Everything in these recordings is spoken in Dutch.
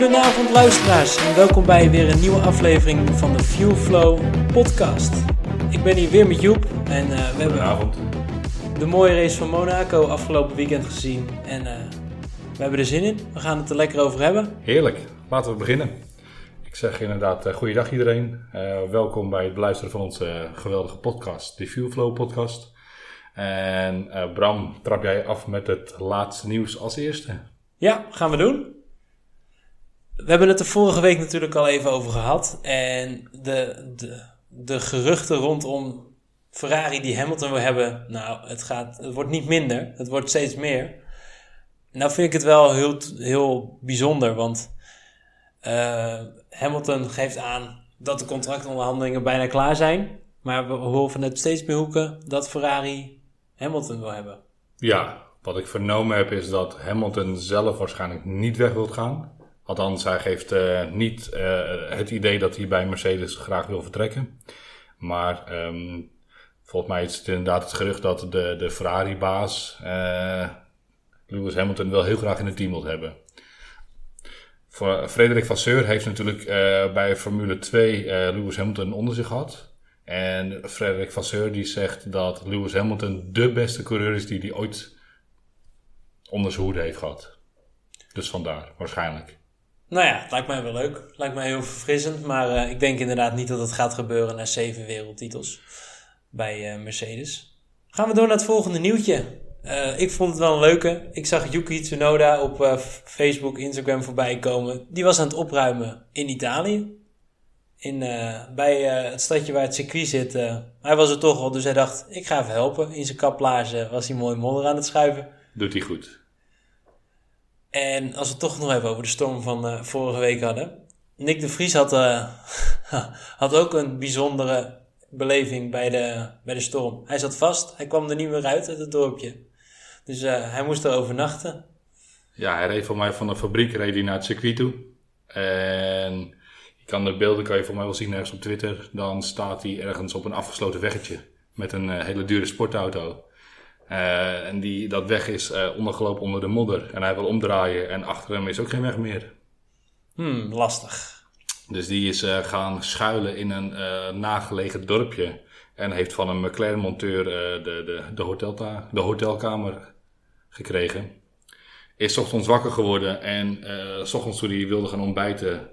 Goedenavond luisteraars en welkom bij weer een nieuwe aflevering van de Fuel Flow podcast. Ik ben hier weer met Joep en eh, we hebben de mooie race van Monaco afgelopen weekend gezien. En eh, we hebben er zin in, we gaan het er lekker over hebben. Heerlijk, laten we beginnen. Ik zeg inderdaad uh, goeiedag iedereen. Welkom bij het beluisteren van onze geweldige podcast, de Fuel Flow podcast. En Bram, trap jij af met het laatste nieuws als eerste? Ja, gaan we doen. We hebben het er vorige week natuurlijk al even over gehad. En de, de, de geruchten rondom Ferrari die Hamilton wil hebben, nou, het, gaat, het wordt niet minder. Het wordt steeds meer. Nou vind ik het wel heel, heel bijzonder, want eh, Hamilton geeft aan dat de contractonderhandelingen bijna klaar zijn. Maar we horen vanuit steeds meer hoeken dat Ferrari Hamilton wil hebben. Ja, wat ik vernomen heb is dat Hamilton zelf waarschijnlijk niet weg wilt gaan. Althans, hij geeft eh, niet eh, het idee dat hij bij Mercedes graag wil vertrekken. Maar ehm, volgens mij is het inderdaad het gerucht dat de, de Ferrari-baas eh, Lewis Hamilton wel heel graag in het team wil hebben. Frederik Vasseur heeft natuurlijk bij Formule 2 eh, Lewis Hamilton onder zich gehad. En Frederik Vasseur die zegt dat Lewis Hamilton de beste coureur is die hij ooit onder zijn hoede heeft gehad. Dus vandaar, waarschijnlijk. Nou ja, het lijkt mij wel leuk. Lijkt mij heel verfrissend. Maar eh, ik denk inderdaad niet dat het gaat gebeuren na zeven wereldtitels bij eh, Mercedes. Gaan we door naar het volgende nieuwtje. Eh, ik vond het wel een leuke. Ik zag Yuki Tsunoda op Facebook, Instagram voorbij komen. Die was aan het opruimen in Italië. In, bij het stadje waar het circuit zit. hij was er toch al, dus hij dacht, ik ga even helpen. In zijn kaplaarzen was hij mooi modder aan het schuiven. Doet hij goed. En als we het toch nog even over de storm van eh, vorige week hadden. Nick de Vries had, eh, had ook een bijzondere beleving bij de, bij de storm. Hij zat vast, hij kwam er niet meer uit uit het dorpje. Dus eh, hij moest er overnachten. Ja, hij reed voor mij van de fabriek reed hij naar het circuit toe. En je kan de beelden kan je voor mij wel zien ergens op Twitter. Dan staat hij ergens op een afgesloten weggetje met een hele dure sportauto. Eh, en die, dat weg is eh, ondergelopen onder de modder. En hij wil omdraaien en achter hem is ook geen weg meer. Hmm, lastig. Dus die is eh, gaan schuilen in een nagelegen dorpje. En heeft van een McLaren-monteur de, de, de, hotelta- de hotelkamer gekregen. Is ochtends wakker geworden en 's ochtends toen hij wilde gaan ontbijten,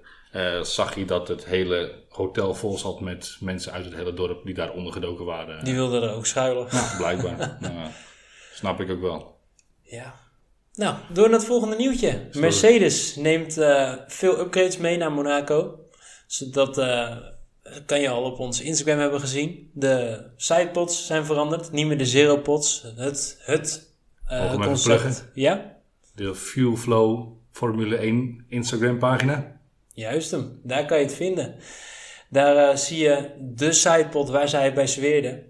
zag hij dat het hele hotel vol zat met mensen uit het hele dorp die daar ondergedoken waren. Die wilde er ook schuilen. Blijkbaar. nou, snap ik ook wel. Ja. Nou, door naar het volgende nieuwtje. Mercedes neemt eh, veel upgrades mee naar Monaco. Zodat eh, kan je al op ons Instagram hebben gezien. De sidepods zijn veranderd. Niet meer de zero pods. Het, het eh, we even concept. Ja, De Fuel Flow Formule 1 Instagram pagina. juist hem. Daar kan je het vinden. Daar eh, zie je de sidepod waar zij bij zweerden.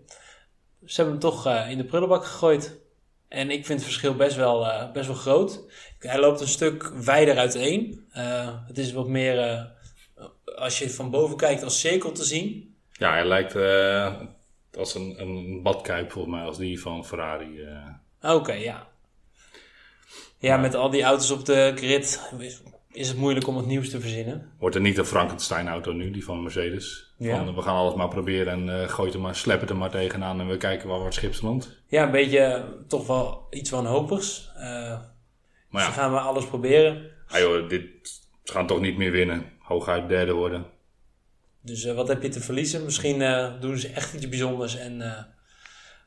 Ze hebben hem toch eh, in de prullenbak gegooid. En ik vind het verschil best wel, eh, best wel groot. Hij loopt een stuk wijder uiteen. Eh het is wat meer, eh, als je van boven kijkt, als cirkel te zien. Ja, hij lijkt als een, een badkuip volgens mij, als die van Ferrari. Oké, ja. Ja, met al die auto's op de grid is, het moeilijk om het nieuws te verzinnen. Wordt er niet een Frankenstein auto nu, die van Mercedes. Ja. Van, we gaan alles maar proberen en uh, gooi het er maar, slep het er maar tegenaan en we kijken waar we het schip strandt. Ja, een beetje eh, toch wel iets wanhopigs. Eh Maar Ze ja, gaan we alles proberen. ah joh, dit, ze gaan toch niet meer winnen. Hooguit derde worden. Dus eh, wat heb je te verliezen? Misschien eh, doen ze echt iets bijzonders en eh,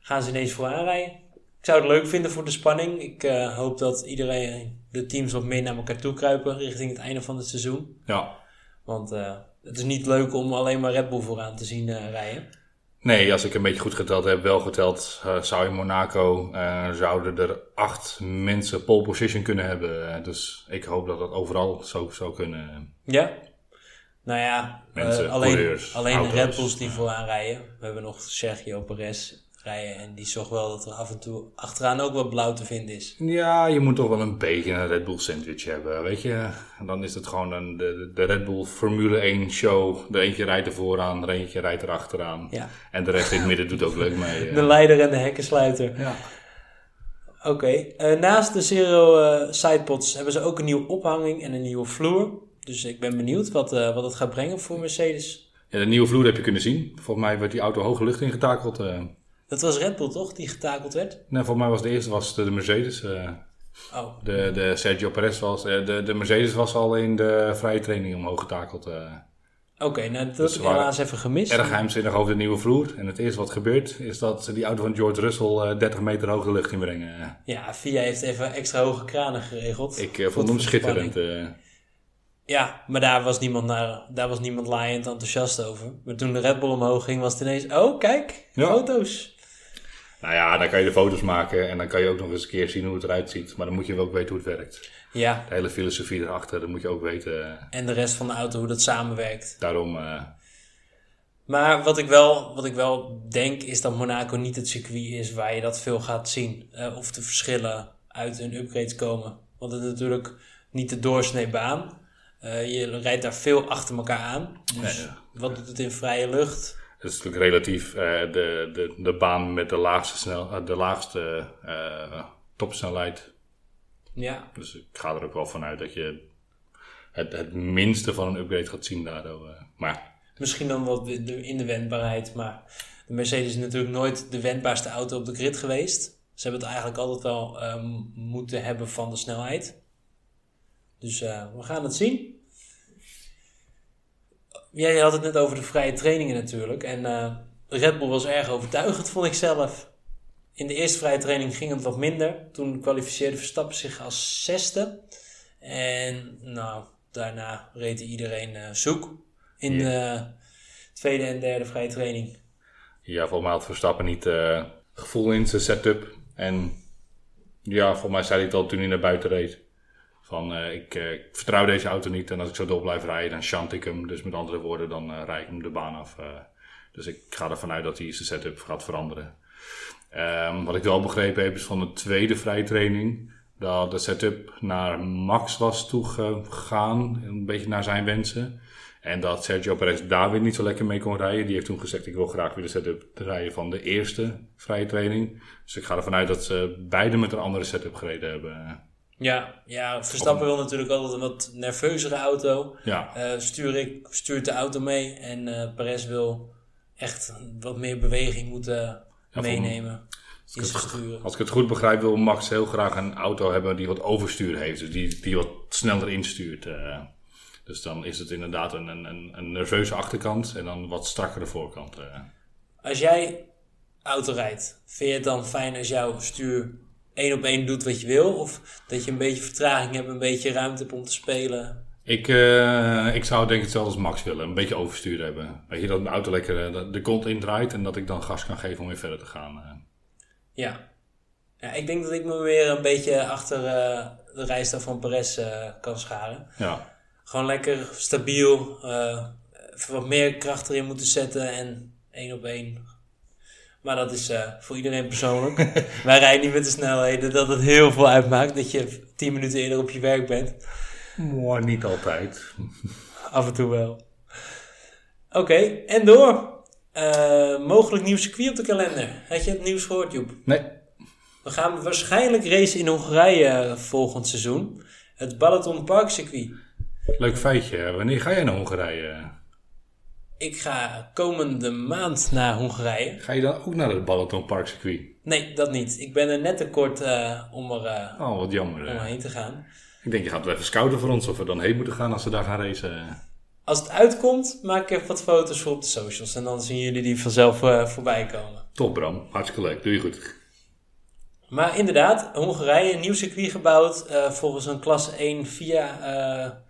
gaan ze ineens vooraan rijden. Ik zou het leuk vinden voor de spanning. Ik eh, hoop dat iedereen, de teams wat meer naar elkaar toe kruipen richting het einde van het seizoen. Ja. Want eh, het is niet leuk om alleen maar Red Bull vooraan te zien eh, rijden. Nee, als ik een beetje goed geteld heb, wel geteld, zou in Monaco zouden er acht mensen pole position kunnen hebben. Dus ik hoop dat dat overal zo zou kunnen. Ja? Nou ja, alleen, alleen de. Red Bulls die vooraan rijden. We hebben nog Sergio Perez rijden en die zorgt wel dat er af en toe achteraan ook wat blauw te vinden is. Ja, je moet toch wel een beetje een Red Bull sandwich hebben, weet je. En dan is het gewoon een, de, de Red Bull Formule 1 show. De eentje rijdt er vooraan, de eentje rijdt er achteraan. Ja. En de rest in het midden doet ook leuk mee. eh. De leider en de hekkensluiter. Ja. Oké, eh, naast de Zero eh, sidepods hebben ze ook een nieuwe ophanging en een nieuwe vloer. Dus ik ben benieuwd wat, wat het gaat brengen voor Mercedes. Ja, de nieuwe vloer heb je kunnen zien. Volgens mij werd die auto hoge lucht ingetakeld. Dat was Red Bull toch, die getakeld werd? nee, volgens mij was de eerste was de, de Mercedes. eh. Oh, de, de Sergio Perez was... eh, de, de Mercedes was al in de vrije training omhoog getakeld. eh. oké. nou, dat Dus heb ik helaas even gemist. Erg geheimzinnig over de nieuwe vloer. En het eerste wat gebeurt is dat ze die auto van George Russell eh, 30 meter hoog de lucht inbrengen. Ja, VIA heeft even extra hoge kranen geregeld. Ik vond hem voor schitterend. Ja, maar daar was niemand, naar, daar was niemand laaiend enthousiast over. Maar toen de Red Bull omhoog ging, was het ineens... Oh, kijk, Ja. foto's. Nou ja, dan kan je de foto's maken en dan kan je ook nog eens een keer zien hoe het eruit ziet. Maar dan moet je wel ook weten hoe het werkt. Ja, De hele filosofie erachter, dat moet je ook weten. en de rest van de auto, hoe dat samenwerkt. Daarom, eh, Maar wat ik, wel, wat ik wel denk, is dat Monaco niet het circuit is waar je dat veel gaat zien. Eh, of de verschillen uit hun upgrades komen. Want het is natuurlijk niet de doorsnee baan. Eh, je rijdt daar veel achter elkaar aan. Dus ja. wat doet het in vrije lucht? Het is natuurlijk relatief eh, de, de, de baan met de laagste, snel, eh, de laagste eh, topsnelheid. Ja, Dus ik ga er ook wel vanuit dat je het, het minste van een upgrade gaat zien daardoor. maar Misschien dan wat in de wendbaarheid, maar de Mercedes is natuurlijk nooit de wendbaarste auto op de grid geweest. Ze hebben het eigenlijk altijd wel ehm, moeten hebben van de snelheid. Dus we gaan het zien. Jij had het net over de vrije trainingen natuurlijk. En eh, Red Bull was erg overtuigend, vond ik zelf. In de eerste vrije training ging het wat minder. Toen kwalificeerde Verstappen zich als zesde. En nou, daarna reed iedereen eh, zoek in de tweede en derde vrije training. ja, volgens mij had Verstappen niet eh, gevoel in zijn setup. En ja, volgens mij zei hij het al toen hij naar buiten reed. Van, eh, ik, eh, ik vertrouw deze auto niet en als ik zo door blijf rijden, dan shant ik hem. Dus met andere woorden, dan eh rijd ik hem de baan af. dus ik ga ervan uit dat hij zijn setup gaat veranderen. Ehm, wat ik wel begrepen heb, is van de tweede vrije training. Dat de setup naar Max was toegegaan. Een beetje naar zijn wensen. En dat Sergio Perez daar weer niet zo lekker mee kon rijden. Die heeft toen gezegd, ik wil graag weer de setup rijden van de eerste vrije training. Dus ik ga ervan uit dat ze beide met een andere setup gereden hebben. Ja, ja Verstappen wil natuurlijk altijd een wat nerveuzere auto. Ja, Eh, stuur ik, stuurt de auto mee en eh Perez wil echt wat meer beweging moeten meenemen in het zijn sturen. als ik het goed begrijp wil Max heel graag een auto hebben die wat overstuur heeft. Dus die, die wat sneller instuurt. eh. dus dan is het inderdaad een, een, een, nerveuze achterkant en dan wat strakkere voorkant. Als jij auto rijdt, vind je het dan fijn als jouw stuur één op één doet wat je wil? Of dat je een beetje vertraging hebt, een beetje ruimte hebt om te spelen? Ik, eh, ik zou denk ik hetzelfde als Max willen. Een beetje overstuur hebben. Weet je, dat mijn auto lekker eh, de- de kont indraait en dat ik dan gas kan geven om weer verder te gaan. eh. Ja. ja. Ik denk dat ik me weer een beetje achter de rijstijl van Perez kan scharen. Ja, Gewoon lekker stabiel. wat meer kracht erin moeten zetten en één op één. Maar dat is eh, voor iedereen persoonlijk. Wij rijden niet met de snelheden dat het heel veel uitmaakt dat je tien minuten eerder op je werk bent. maar niet altijd. Af en toe wel. Oké, en door. Eh, mogelijk nieuw circuit op de kalender. Had je het nieuws gehoord, Joep? Nee. We gaan waarschijnlijk racen in Hongarije volgend seizoen. Het Balaton Park circuit. Leuk feitje. Wanneer ga jij naar Hongarije? Ik ga komende maand naar Hongarije. Ga je dan ook naar het Balaton Park circuit? Nee, dat niet. Ik ben er net te kort eh, om er eh, Oh, wat jammer. om heen te gaan. Ik denk, je gaat wel even scouten voor ons of we dan heen moeten gaan als we daar gaan racen. Als het uitkomt, maak ik even wat foto's voor op de socials. En dan zien jullie die vanzelf eh, voorbij komen. Top Bram, hartstikke leuk. Doe je goed. Maar inderdaad, Hongarije, een nieuw circuit gebouwd. volgens een klasse 1 via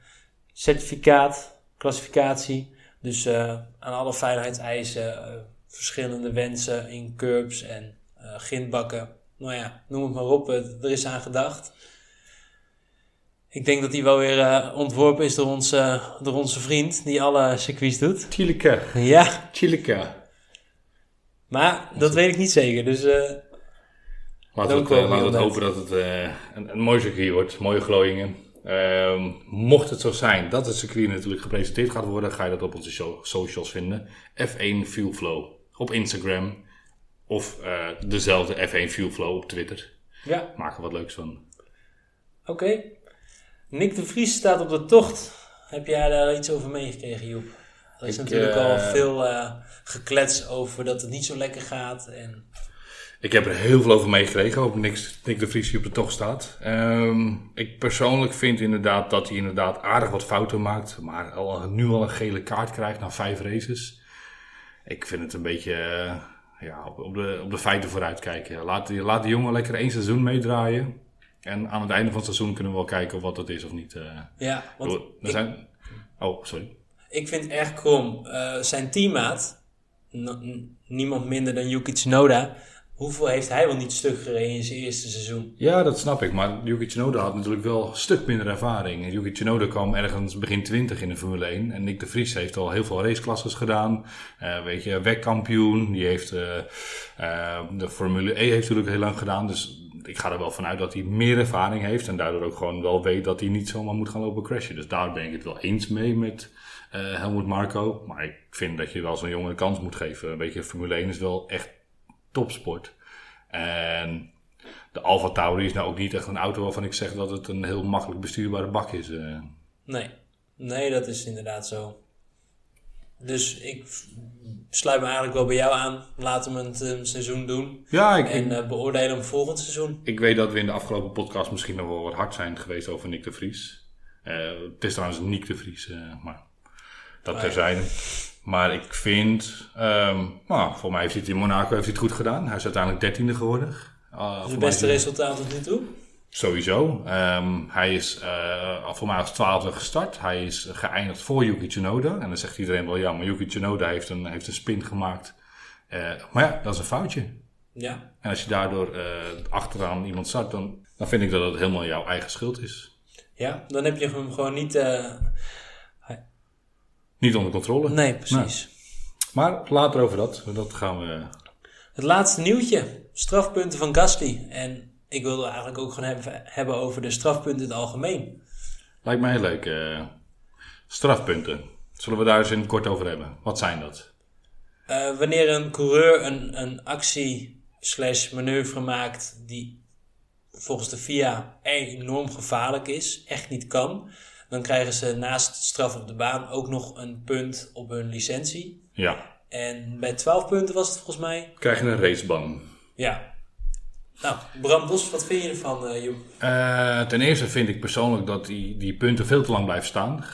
certificaat, klassificatie. Dus eh, aan alle veiligheidseisen, eh, verschillende wensen in curbs en eh gindbakken. Nou ja, noem het maar op, er is aan gedacht. Ik denk dat die wel weer ontworpen is door onze, door onze vriend, die alle circuits doet. Chilika. Ja, Chilika. maar dat weet ik niet zeker. Dus Laten we Dank het, wel, laten we het Leonard. hopen dat het een, een mooi circuit wordt. Mooie glooiingen. Ehm, mocht het zo zijn dat het circuit natuurlijk gepresenteerd gaat worden, ga je dat op onze so- socials vinden. F1 Fuel Flow op Instagram. Of eh, dezelfde F1 Fuel Flow op Twitter. ja, Maak er wat leuks van. Oké. Nick de Vries staat op de tocht Heb jij daar iets over meegekregen, Joep? Er is Ik, natuurlijk eh, al veel eh, geklets over dat het niet zo lekker gaat. En Ik heb er heel veel over meegekregen, ook niks, Nick de Vries die op de tocht staat. Ehm, ik persoonlijk vind inderdaad dat hij inderdaad aardig wat fouten maakt, maar al, nu al een gele kaart krijgt na vijf races. Ik vind het een beetje eh, ja, op, de, op de feiten vooruitkijken. Laat, laat die jongen lekker één seizoen meedraaien. En aan het einde van het seizoen kunnen we wel kijken of wat het is of niet. eh. ja, want er ik, zijn... Oh, sorry. ik vind het erg krom. Eh, zijn teammaat, niemand minder dan Yuki Tsunoda, hoeveel heeft hij wel niet stuk gereden in zijn eerste seizoen? Ja, dat snap ik. Maar Yuki Tsunoda had natuurlijk wel een stuk minder ervaring. Yuki Tsunoda kwam ergens begin 20 in de Formule 1. En Nick de Vries heeft al heel veel raceklasses gedaan. Eh, weet je, wegkampioen. Die heeft eh, eh, de Formule E heeft natuurlijk heel lang gedaan. Dus ik ga er wel vanuit dat hij meer ervaring heeft. En daardoor ook gewoon wel weet dat hij niet zomaar moet gaan lopen crashen. Dus daar ben ik het wel eens mee met Helmut Marco. Maar ik vind dat je wel zo'n jongen een kans moet geven. Weet je, Formule 1 is wel echt topsport. En de Alfa Tauri is nou ook niet echt een auto waarvan ik zeg dat het een heel makkelijk bestuurbare bak is. eh. Nee, nee, dat is inderdaad zo. Dus ik sluit me eigenlijk wel bij jou aan. Laten we het een seizoen doen. Ja, ik, En eh, beoordelen hem volgend seizoen. ik weet dat we in de afgelopen podcast misschien nog wel wat hard zijn geweest over Nick de Vries. Eh, het is trouwens Nick de Vries, eh, maar dat ja. terzijde. Maar ik vind, ehm nou, voor mij heeft hij het in Monaco heeft hij het goed gedaan. Hij is uiteindelijk dertiende geworden. Uh, Het voor mij beste resultaat tot nu toe. Sowieso. Ehm, hij is uh, voor mij als twaalfde gestart. Hij is geëindigd voor Yuki Tsunoda. En dan zegt iedereen wel, ja, maar Yuki Tsunoda heeft een, heeft een spin gemaakt. Eh, maar ja, dat is een foutje. Ja, En als je daardoor eh, achteraan iemand start, dan, dan vind ik dat het helemaal jouw eigen schuld is. ja dan heb je hem gewoon niet... Niet onder controle. Nee, precies. Maar later over dat. Dat gaan we... Het laatste nieuwtje. Strafpunten van Gasly. En ik wilde eigenlijk ook gewoon hebben, hebben over de strafpunten in het algemeen. Lijkt mij heel leuk. eh, strafpunten. Zullen we daar eens in kort over hebben? Wat zijn dat? Eh, wanneer een coureur een, een actie slash manoeuvre maakt die volgens de FIA enorm gevaarlijk is, echt niet kan, dan krijgen ze naast straf op de baan ook nog een punt op hun licentie. Ja. En bij 12 punten was het volgens mij. Krijg je een raceban. Ja. Nou, Bram Bos, wat vind je ervan, eh Joep? Eh, ten eerste vind ik persoonlijk dat die, die punten veel te lang blijven staan.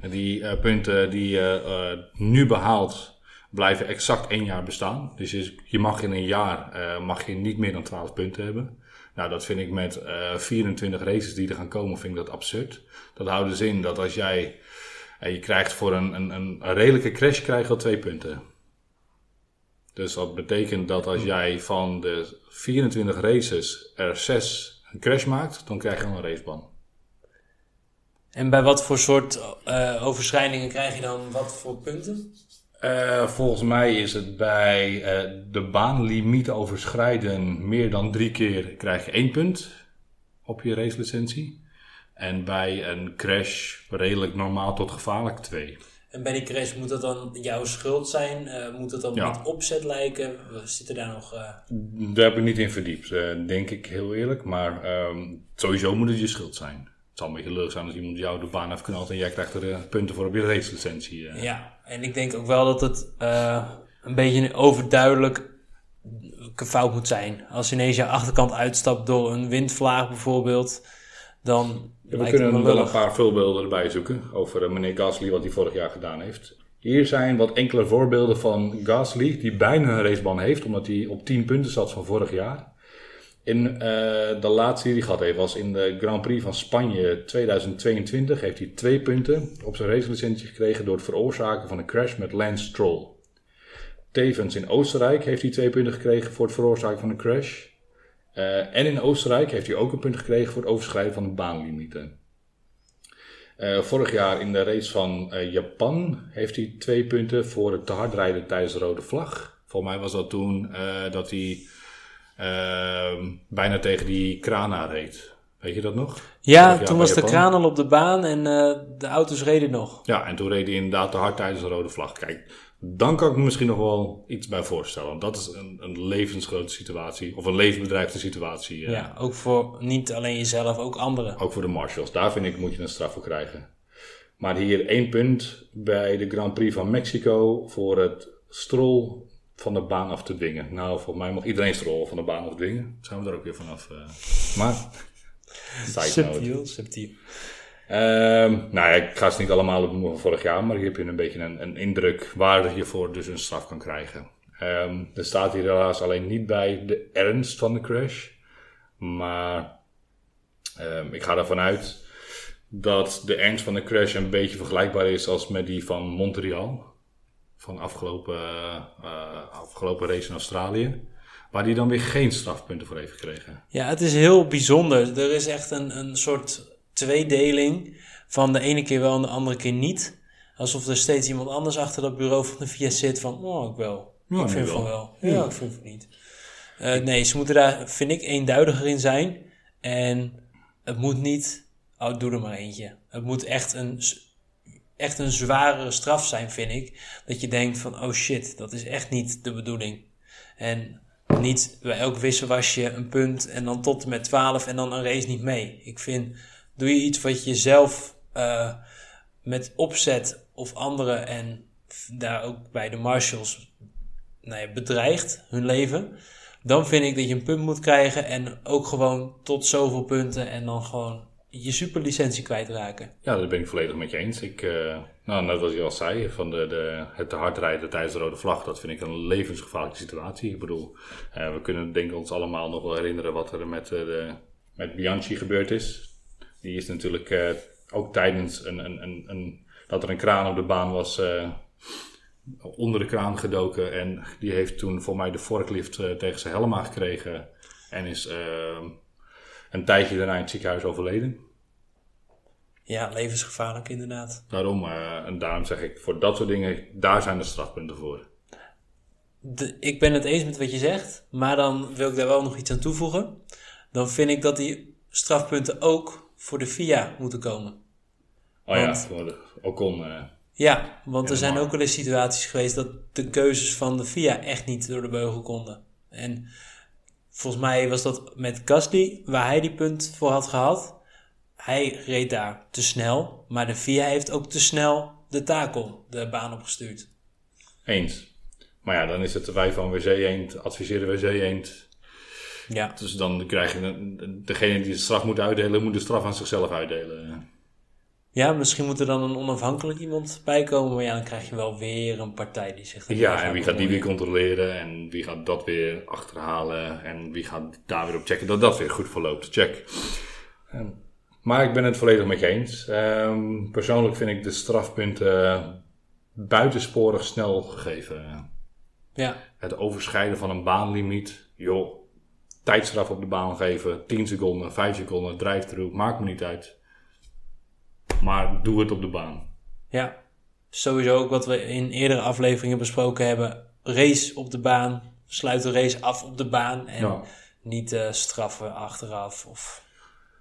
En Die eh, punten die je eh, nu behaalt, blijven exact één jaar bestaan. Dus je, je mag in een jaar eh, mag je niet meer dan 12 punten hebben. Nou, dat vind ik met eh 24 races die er gaan komen, vind ik dat absurd. Dat houdt dus in dat als jij, eh, je krijgt voor een, een, een redelijke crash krijg je al twee punten. Dus dat betekent dat als jij van de 24 races er 6 een crash maakt, dan krijg je al een raceban. En bij wat voor soort eh, overschrijdingen krijg je dan wat voor punten? Eh, volgens mij is het bij eh, de baanlimiet overschrijden meer dan drie keer krijg je één punt op je racelicentie. En bij een crash redelijk normaal tot gevaarlijk twee. En bij die crash moet dat dan jouw schuld zijn? Eh, moet dat dan Ja. met opzet lijken? Zitten daar nog... Daar heb ik niet in verdiept, denk ik heel eerlijk. Maar ehm, sowieso moet het je schuld zijn. Het zal een beetje leuk zijn als iemand jou de baan heeft knalt en jij krijgt er punten voor op je racelicentie. Ja, en ik denk ook wel dat het eh, een beetje een overduidelijk fout moet zijn. Als ineens je achterkant uitstapt door een windvlaag bijvoorbeeld, dan Ja, we kunnen wel een paar voorbeelden erbij zoeken over eh, meneer Gasly, wat hij vorig jaar gedaan heeft. Hier zijn wat enkele voorbeelden van Gasly, die bijna een raceban heeft, omdat hij op 10 punten zat van vorig jaar. In eh, de laatste die hij gehad heeft, was in de Grand Prix van Spanje 2022, heeft hij twee punten op zijn racelicentie gekregen door het veroorzaken van een crash met Lance Stroll. Tevens in Oostenrijk heeft hij twee punten gekregen voor het veroorzaken van een crash. Eh, en in Oostenrijk heeft hij ook een punt gekregen voor het overschrijden van de baanlimieten. Eh, vorig jaar in de race van Japan heeft hij twee punten voor het te hard rijden tijdens de rode vlag. Volgens mij was dat toen dat hij bijna tegen die krana reed. Weet je dat nog? Ja, toen was de kraan al op de baan en eh, de auto's reden nog. Ja, en toen reed hij inderdaad te hard tijdens de rode vlag. Kijk, dan kan ik me misschien nog wel iets bij voorstellen. Want dat is een, een levensgrote situatie. Of een levensbedreigende situatie. eh. Ja, ook voor niet alleen jezelf, ook anderen. Ook voor de marshals. Daar vind ik moet je een straf voor krijgen. Maar hier één punt bij de Grand Prix van Mexico voor het strol van de baan af te dwingen. Nou, volgens mij mag iedereen strol van de baan af dwingen. Zijn we er ook weer vanaf. eh. maar. Subtiel, subtiel. Ehm, nou ja, ik ga ze niet allemaal opnoemen van vorig jaar, maar hier heb je een beetje een, een indruk waar je voor dus een straf kan krijgen. Ehm, er staat hier helaas alleen niet bij de ernst van de crash, maar ehm, ik ga ervan uit dat de ernst van de crash een beetje vergelijkbaar is als met die van Montreal, van afgelopen, eh, afgelopen race in Australië, waar die dan weer geen strafpunten voor heeft gekregen. Ja, het is heel bijzonder. Er is echt een, een soort tweedeling van de ene keer wel en de andere keer niet. Alsof er steeds iemand anders achter dat bureau van de VIA zit van, oh, ik wel. Ja, ik vind van wel. wel. Ja, ik vind van niet. Eh, nee, ze moeten daar, vind ik, eenduidiger in zijn. En het moet niet, oh, doe er maar eentje. Het moet echt een, echt een zwarere straf zijn, vind ik. Dat je denkt van, oh shit, dat is echt niet de bedoeling. En niet bij elk wisselwasje een punt en dan tot en met 12 en dan een race niet mee. Ik vind, doe je iets wat je zelf eh, met opzet of anderen en daar ook bij de marshals nou ja, bedreigt, hun leven. Dan vind ik dat je een punt moet krijgen en ook gewoon tot zoveel punten en dan gewoon je superlicentie kwijtraken. Ja, dat ben ik volledig met je eens. Ik, eh, nou, net wat je al zei, van de, de, het te hard rijden tijdens de rode vlag, dat vind ik een levensgevaarlijke situatie. Ik bedoel, eh, we kunnen denk ik ons allemaal nog wel herinneren wat er met, eh, de, met Bianchi gebeurd is. Die is natuurlijk ook tijdens een, een, een, een, dat er een kraan op de baan was, onder de kraan gedoken. En die heeft toen voor mij de forklift tegen zijn helm aangekregen. En is een tijdje daarna in het ziekenhuis overleden. Ja, levensgevaarlijk inderdaad. Daarom, eh, en daarom zeg ik, voor dat soort dingen, daar zijn de strafpunten voor. De, ik ben het eens met wat je zegt, maar dan wil ik daar wel nog iets aan toevoegen. Dan vind ik dat die strafpunten ook voor de VIA moeten komen. Oh ja, voor de Ocon. eh Ja, want er zijn ook wel eens situaties geweest dat de keuzes van de FIA echt niet door de beugel konden. En volgens mij was dat met Gasly, waar hij die punt voor had gehad. Hij reed daar te snel, maar de FIA heeft ook te snel de takel de baan opgestuurd. eens. Maar ja, dan is het wij van WC Eend, adviseren WC Eend. Ja, Dus dan krijg je, degene die de straf moet uitdelen, moet de straf aan zichzelf uitdelen. Ja misschien moet er dan een onafhankelijk iemand bij komen, maar ja, dan krijg je wel weer een partij die zich... Ja, en wie gaat die weer controleren en wie gaat dat weer achterhalen en wie gaat daar weer op checken dat dat weer goed verloopt. Check. Ehm, Maar ik ben het volledig met je eens. Ehm, persoonlijk vind ik de strafpunten buitensporig snel gegeven. Ja, Het overschrijden van een baanlimiet. Joh, tijdstraf op de baan geven. 10 seconden, 5 seconden, drive-through. Maakt me niet uit. Maar doe het op de baan. Ja, sowieso ook wat we in eerdere afleveringen besproken hebben. Race op de baan, sluit de race af op de baan en Ja. niet eh, straffen achteraf. Of...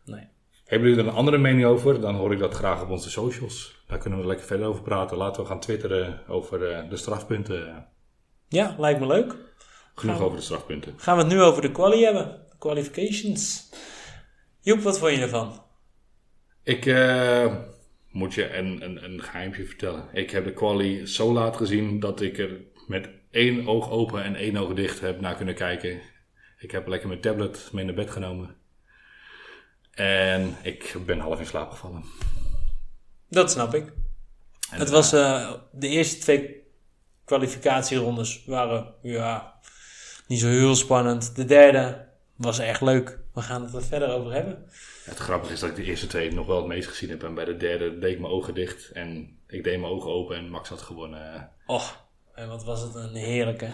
Nee. Hebben jullie er een andere mening over? Dan hoor ik dat graag op onze socials. Daar kunnen we lekker verder over praten. Laten we gaan twitteren over eh, de strafpunten. Ja, lijkt me leuk. Genoeg we- over de strafpunten. Gaan we het nu over de quali hebben? De qualifications. Joep, wat vond je ervan? Ik eh, moet je een, een, een geheimje vertellen. Ik heb de quali zo laat gezien dat ik er met één oog open en één oog dicht heb naar kunnen kijken. Ik heb lekker mijn tablet mee naar bed genomen. En ik ben half in slaap gevallen. Dat snap ik. En, het was eh, de eerste twee kwalificatierondes waren ja, niet zo heel spannend. De derde was echt leuk. We gaan het er verder over hebben. Het grappige is dat ik de eerste twee nog wel het meest gezien heb. En bij de derde deed ik mijn ogen dicht. En ik deed mijn ogen open en Max had gewonnen. Och, en wat was het een heerlijke.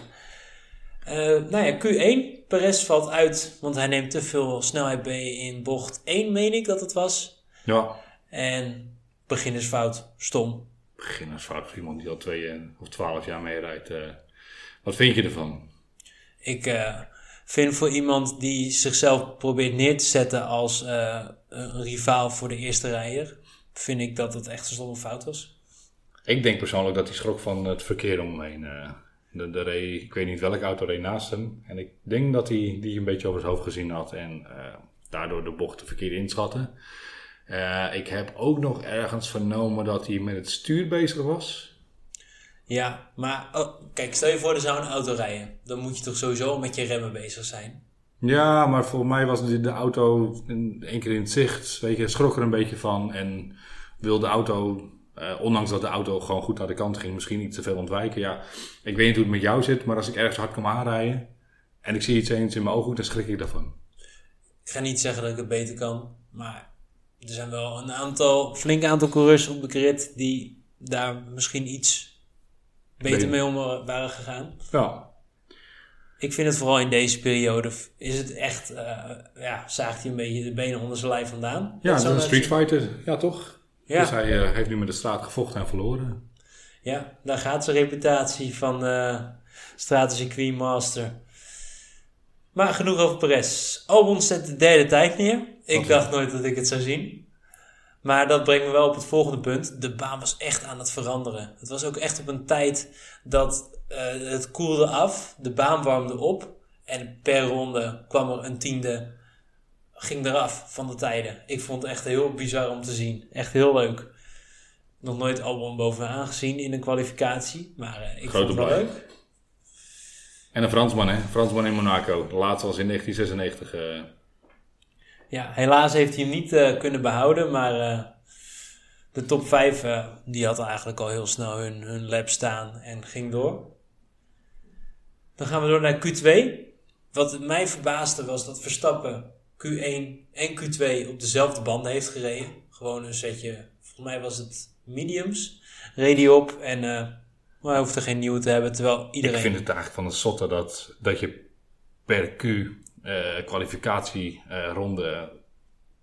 Eh nou ja, Q1. Perez valt uit, want hij neemt te veel snelheid mee in bocht 1, meen ik dat het was. Ja, En beginnersfout, stom. beginnersfout voor iemand die al twee eh, of twaalf jaar meerijdt. eh. wat vind je ervan? Ik vind voor iemand die zichzelf probeert neer te zetten als eh, een rivaal voor de eerste rijder, vind ik dat het echt een stomme fout was. Ik denk persoonlijk dat hij schrok van het verkeer om hem heen. eh. De, de ik weet niet welke auto reed naast hem. En ik denk dat hij die een beetje over zijn hoofd gezien had. En eh, daardoor de bocht verkeerd inschatte. Eh, ik heb ook nog ergens vernomen dat hij met het stuur bezig was. Ja, maar oh, kijk, stel je voor er zou een auto rijden. Dan moet je toch sowieso met je remmen bezig zijn. Ja, maar voor mij was de, auto in- één keer in het zicht. Weet je, schrok er een beetje van. En wilde de auto, eh, ondanks dat de auto gewoon goed naar de kant ging, misschien niet te veel ontwijken. Ja, ik weet niet hoe het met jou zit, maar als ik ergens hard kom aanrijden en ik zie iets eens in mijn ooghoek, dan schrik ik daarvan. Ik ga niet zeggen dat ik het beter kan, maar er zijn wel een aantal, flink aantal coureurs op de grid die daar misschien iets beter mee om waren gegaan. Ja, Ik vind het vooral in deze periode, is het echt, eh, ja, zaagt hij een beetje de benen onder zijn lijf vandaan. ja Dat een Street. Fighter, ja toch? Ja. Dus hij eh, heeft nu met de straat gevochten en verloren. Ja, daar gaat zijn reputatie van eh stratencircuit master. Maar genoeg over Perez. Albon zet de derde tijd neer. Ik dacht nooit dat ik het zou zien. Maar dat brengt me wel op het volgende punt. De baan was echt aan het veranderen. Het was ook echt op een tijd dat eh, het koelde af. De baan warmde op. En per ronde kwam er een tiende, ging eraf van de tijden. Ik vond het echt heel bizar om te zien. Echt heel leuk. Nog nooit Albon bovenaan gezien in een kwalificatie. Maar eh, ik Grote vond het wel leuk. En een Fransman, hè? Fransman in Monaco. De laatste was in 1996. eh. Ja, helaas heeft hij hem niet eh, kunnen behouden. Maar eh, de top 5 eh, die had eigenlijk al heel snel hun, hun lap staan en ging door. Dan gaan we door naar Q2. Wat mij verbaasde was dat Verstappen Q1 en Q2 op dezelfde banden heeft gereden. Gewoon een setje, volgens mij was het mediums. Reed hij op en maar hij hoefde geen nieuwe te hebben. Terwijl iedereen... Ik vind het eigenlijk van de zotte dat, dat je per Q kwalificatieronde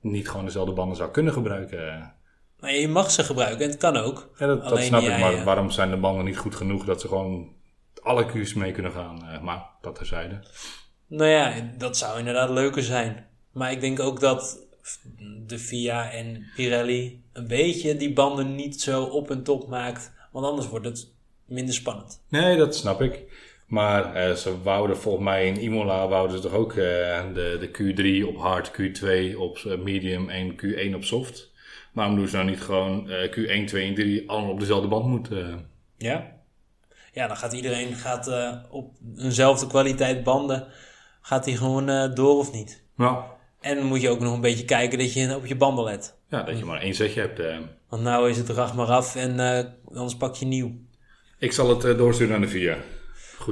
niet gewoon dezelfde banden zou kunnen gebruiken. Nou, je mag ze gebruiken en het kan ook. Ja, dat, snap ik, maar eh, waarom zijn de banden niet goed genoeg dat ze gewoon alle Q's mee kunnen gaan? Eh, maar dat terzijde. Nou ja, dat zou inderdaad leuker zijn. Maar ik denk ook dat de FIA en Pirelli een beetje die banden niet zo op en top maakt. Want anders wordt het minder spannend. Nee, dat snap ik. Maar eh, ze wouden volgens mij in Imola wouden ze toch ook eh, de, de Q3 op hard, Q2 op eh, medium en Q1 op soft. Waarom doen ze nou niet gewoon eh, Q1, 2 en 3 allemaal op dezelfde band moeten? Ja? Ja, dan gaat iedereen gaat, op eenzelfde kwaliteit banden. Gaat hij gewoon door of niet? Nou, En dan moet je ook nog een beetje kijken dat je op je banden let. ja, dat je maar één setje hebt. Want nou is het rag maar af en anders pak je nieuw. Ik zal het doorsturen naar de VIA.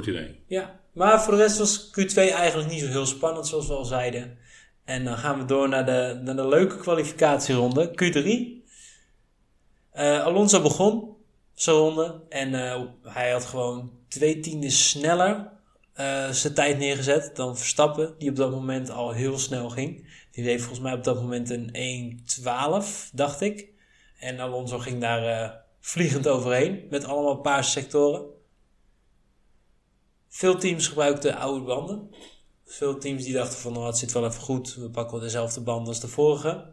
Idee. Ja, maar voor de rest was Q2 eigenlijk niet zo heel spannend, zoals we al zeiden. En dan gaan we door naar de, naar de leuke kwalificatieronde, Q3. Eh, Alonso begon zijn ronde en eh, hij had gewoon twee tienden sneller eh, zijn tijd neergezet dan Verstappen, die op dat moment al heel snel ging. Die deed volgens mij op dat moment een 1.12, dacht ik. En Alonso ging daar vliegend overheen met allemaal paarse sectoren. Veel teams gebruikten oude banden. Veel teams die dachten van, nou, het zit wel even goed. We pakken wel dezelfde banden als de vorige.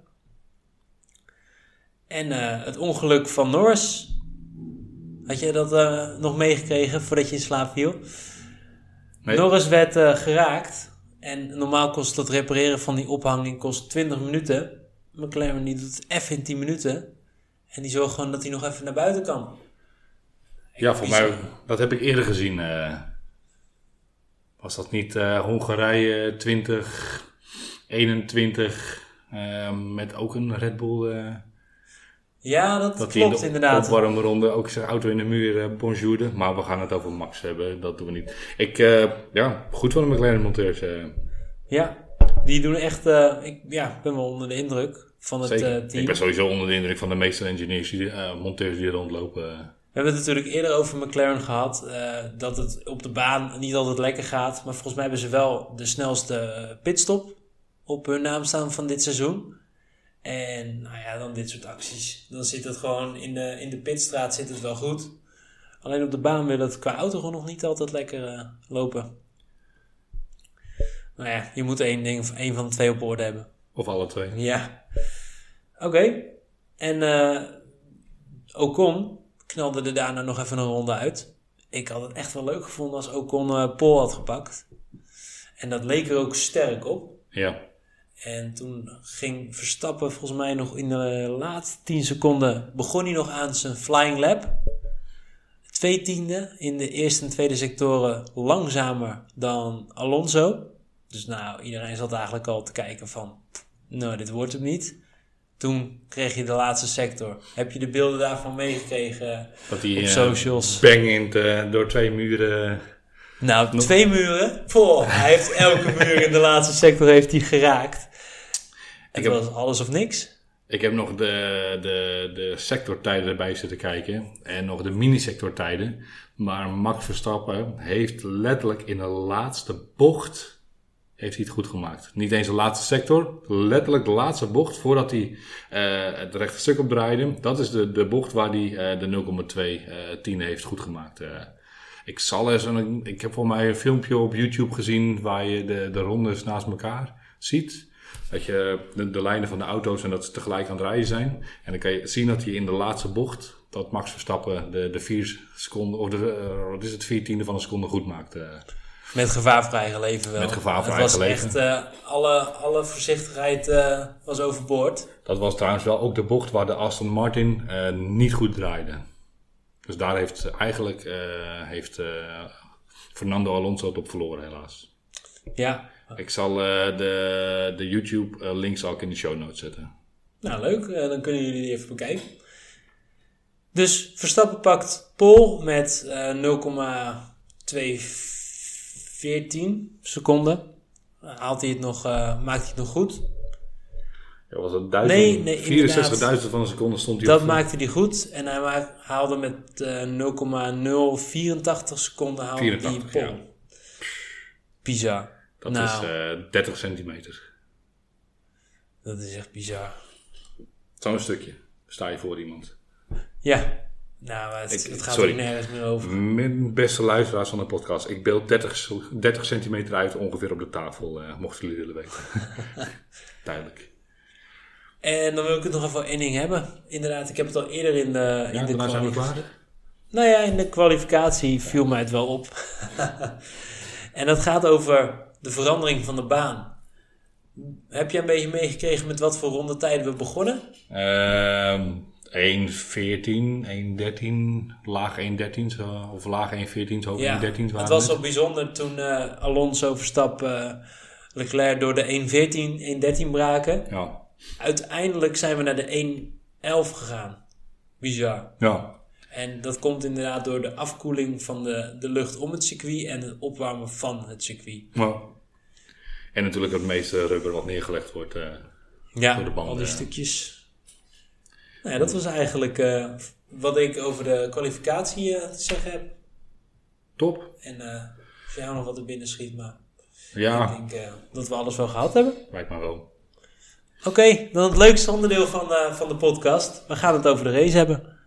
En eh, het ongeluk van Norris. Had jij dat eh, nog meegekregen voordat je in slaap viel? Nee. Norris werd eh, geraakt. En normaal kost het repareren van die ophanging kost 20 minuten. McLaren die doet het even in 10 minuten. En die zorgt gewoon dat hij nog even naar buiten kan. Ja, voor mij, dat heb ik eerder gezien. Was dat niet eh, Hongarije 2021 eh, met ook een Red Bull? eh, Ja, dat, dat in klopt de inderdaad. opwarmronde ook zijn auto in de muur bonjourde. Maar we gaan het over Max hebben, dat doen we niet. Ik, ja, goed van de McLaren monteurs. eh. Ja, die doen echt. ik ja, ben wel onder de indruk van het Zeker. eh, ik team. ben sowieso onder de indruk van de meeste engineers, die, monteurs die er rondlopen. We hebben het natuurlijk eerder over McLaren gehad. eh, dat het op de baan niet altijd lekker gaat. Maar volgens mij hebben ze wel de snelste pitstop op hun naam staan van dit seizoen. En nou ja, dan dit soort acties. Dan zit het gewoon in de, in de pitstraat zit het wel goed. Alleen op de baan wil het qua auto gewoon nog niet altijd lekker eh, lopen. Nou ja, je moet één ding, één van de twee op orde hebben. Of alle twee. Ja. Oké. En eh Ocon knalde er daarna nog even een ronde uit. Ik had het echt wel leuk gevonden als Ocon eh Pol had gepakt. En dat leek er ook sterk op. Ja. En toen ging Verstappen volgens mij nog in de laatste 10 seconden... begon hij nog aan zijn flying lap. Twee tiende in de eerste en tweede sectoren langzamer dan Alonso. Dus nou, iedereen zat eigenlijk al te kijken van... Nou, dit wordt hem niet. Toen kreeg je de laatste sector. Heb je de beelden daarvan meegekregen Dat hij op eh, socials? bangend eh, door twee muren. Nou, twee muren. Poh, hij heeft elke muur in de laatste sector heeft hij geraakt. Het heb- was alles of niks. Ik heb nog de, de, de sectortijden erbij zitten kijken. En nog de mini-sectortijden. Maar Max Verstappen heeft letterlijk in de laatste bocht... Heeft hij het goed gemaakt. Niet eens de laatste sector. Letterlijk de laatste bocht voordat hij eh, het rechte stuk opdraaide. Dat is de, de bocht waar hij eh, de 0,2 eh tiende heeft goed gemaakt. Eh, ik zal eens een, ik heb voor mij een filmpje op YouTube gezien waar je de, de rondes naast elkaar ziet. Dat je de, de lijnen van de auto's en dat ze tegelijk aan het rijden zijn. En dan kan je zien dat hij in de laatste bocht, dat Max Verstappen de, de vier seconden, of de, eh, wat is het, vier tiende van een seconde goed maakt. eh. Met gevaar voor wel. Met gevaar voor het eigen leven. Het was echt, eh, alle, alle voorzichtigheid eh, was overboord. Dat was trouwens wel ook de bocht waar de Aston Martin eh, niet goed draaide. Dus daar heeft eigenlijk heeft, Fernando Alonso het op verloren helaas. Ja. Ik zal de, de YouTube links ook in de show notes zetten. Nou leuk, dan kunnen jullie die even bekijken. Dus Verstappen pakt Pol met 0,2 14 seconden. Haalt hij het nog, eh, maakt hij het nog goed. Ja, was het duizend, nee, nee 64.000 van een seconde stond hij Dat eh. maakte hij goed. En hij haalde met eh, 0,084 seconden haalde 84, die pol. Ja. Dat nou. is 30 centimeter. Dat is echt bizar. Zo'n stukje. Sta je voor iemand. Ja nou, maar het, Ik- het gaat sorry. er nergens meer over. Mijn beste luisteraars van de podcast. Ik beeld 30, 30 centimeter uit ongeveer op de tafel. eh, mochten jullie willen weten. Duidelijk. En dan wil ik het nog even over één ding hebben. Inderdaad, ik heb het al eerder in de, in Ja, de daarna zijn we klaar. Nou ja, in de kwalificatie viel mij het wel op. en dat gaat over de verandering van de baan. Heb jij een beetje meegekregen met wat voor rondetijden we begonnen? Ehm 1.14, 1.13, laag 1.13 zo, of laag 1.14, zo 1.13 waren het was al bijzonder toen eh, Alonso Verstappen eh, Leclerc door de 1.14, 1.13 braken. Ja, Uiteindelijk zijn we naar de 1.11 gegaan. Bizar. ja. En dat komt inderdaad door de afkoeling van de, de lucht om het circuit en het opwarmen van het circuit. ja. En natuurlijk het meeste rubber wat neergelegd wordt. eh, Ja, Door de banden, al die ja. stukjes. Nou ja, dat was eigenlijk eh, wat ik over de kwalificatie eh, te zeggen heb. top. En eh als jou nog wat er binnen schiet, maar Ja, ik denk eh, dat we alles wel gehad hebben. lijkt me wel. Oké, dan het leukste onderdeel van, eh, van de podcast. We gaan het over de race hebben.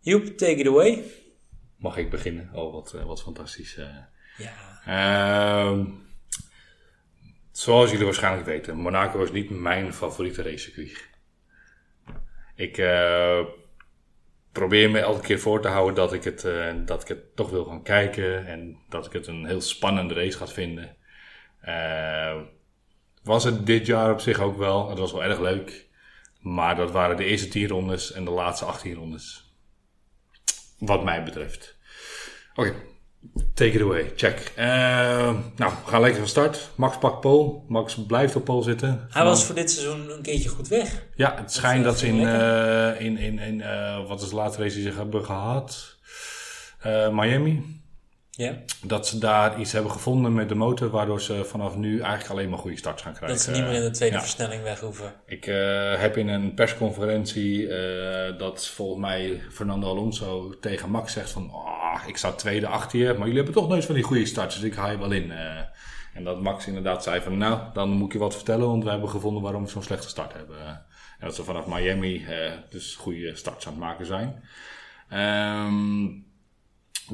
Joep, take it away. Mag ik beginnen? Oh, wat, eh, wat fantastisch. eh. Ja, Ehm, zoals jullie waarschijnlijk weten, Monaco is niet mijn favoriete racecircuit. Ik eh, probeer me elke keer voor te houden dat ik, het, eh, dat ik het toch wil gaan kijken en dat ik het een heel spannende race ga vinden. Eh, was het dit jaar op zich ook wel. Het was wel erg leuk. Maar dat waren de eerste 10 rondes en de laatste 18 rondes. Wat mij betreft. Oké, Take it away, check. Eh, nou, we gaan lekker van start. Max pakt pole. Max blijft op pole zitten. hij was voor dit seizoen een keertje goed weg. Ja, het schijnt Dat, dat, eh, ze in, eh, in, in, in eh, wat is de laatste race die ze hebben gehad? Eh, Miami. Ja, Dat ze daar iets hebben gevonden met de motor, waardoor ze vanaf nu eigenlijk alleen maar goede starts gaan krijgen. dat ze niet meer in de tweede Ja. versnelling weg hoeven. Ik eh, heb in een persconferentie eh, dat volgens mij Fernando Alonso tegen Max zegt van... "Ah, ik sta tweede achter je, maar jullie hebben toch nooit van die goede starts, dus ik ga je wel in. eh." en dat Max inderdaad zei van nou, dan moet ik je wat vertellen, want we hebben gevonden waarom we zo'n slechte start hebben. En dat ze vanaf Miami dus goede starts aan het maken zijn. Ehm,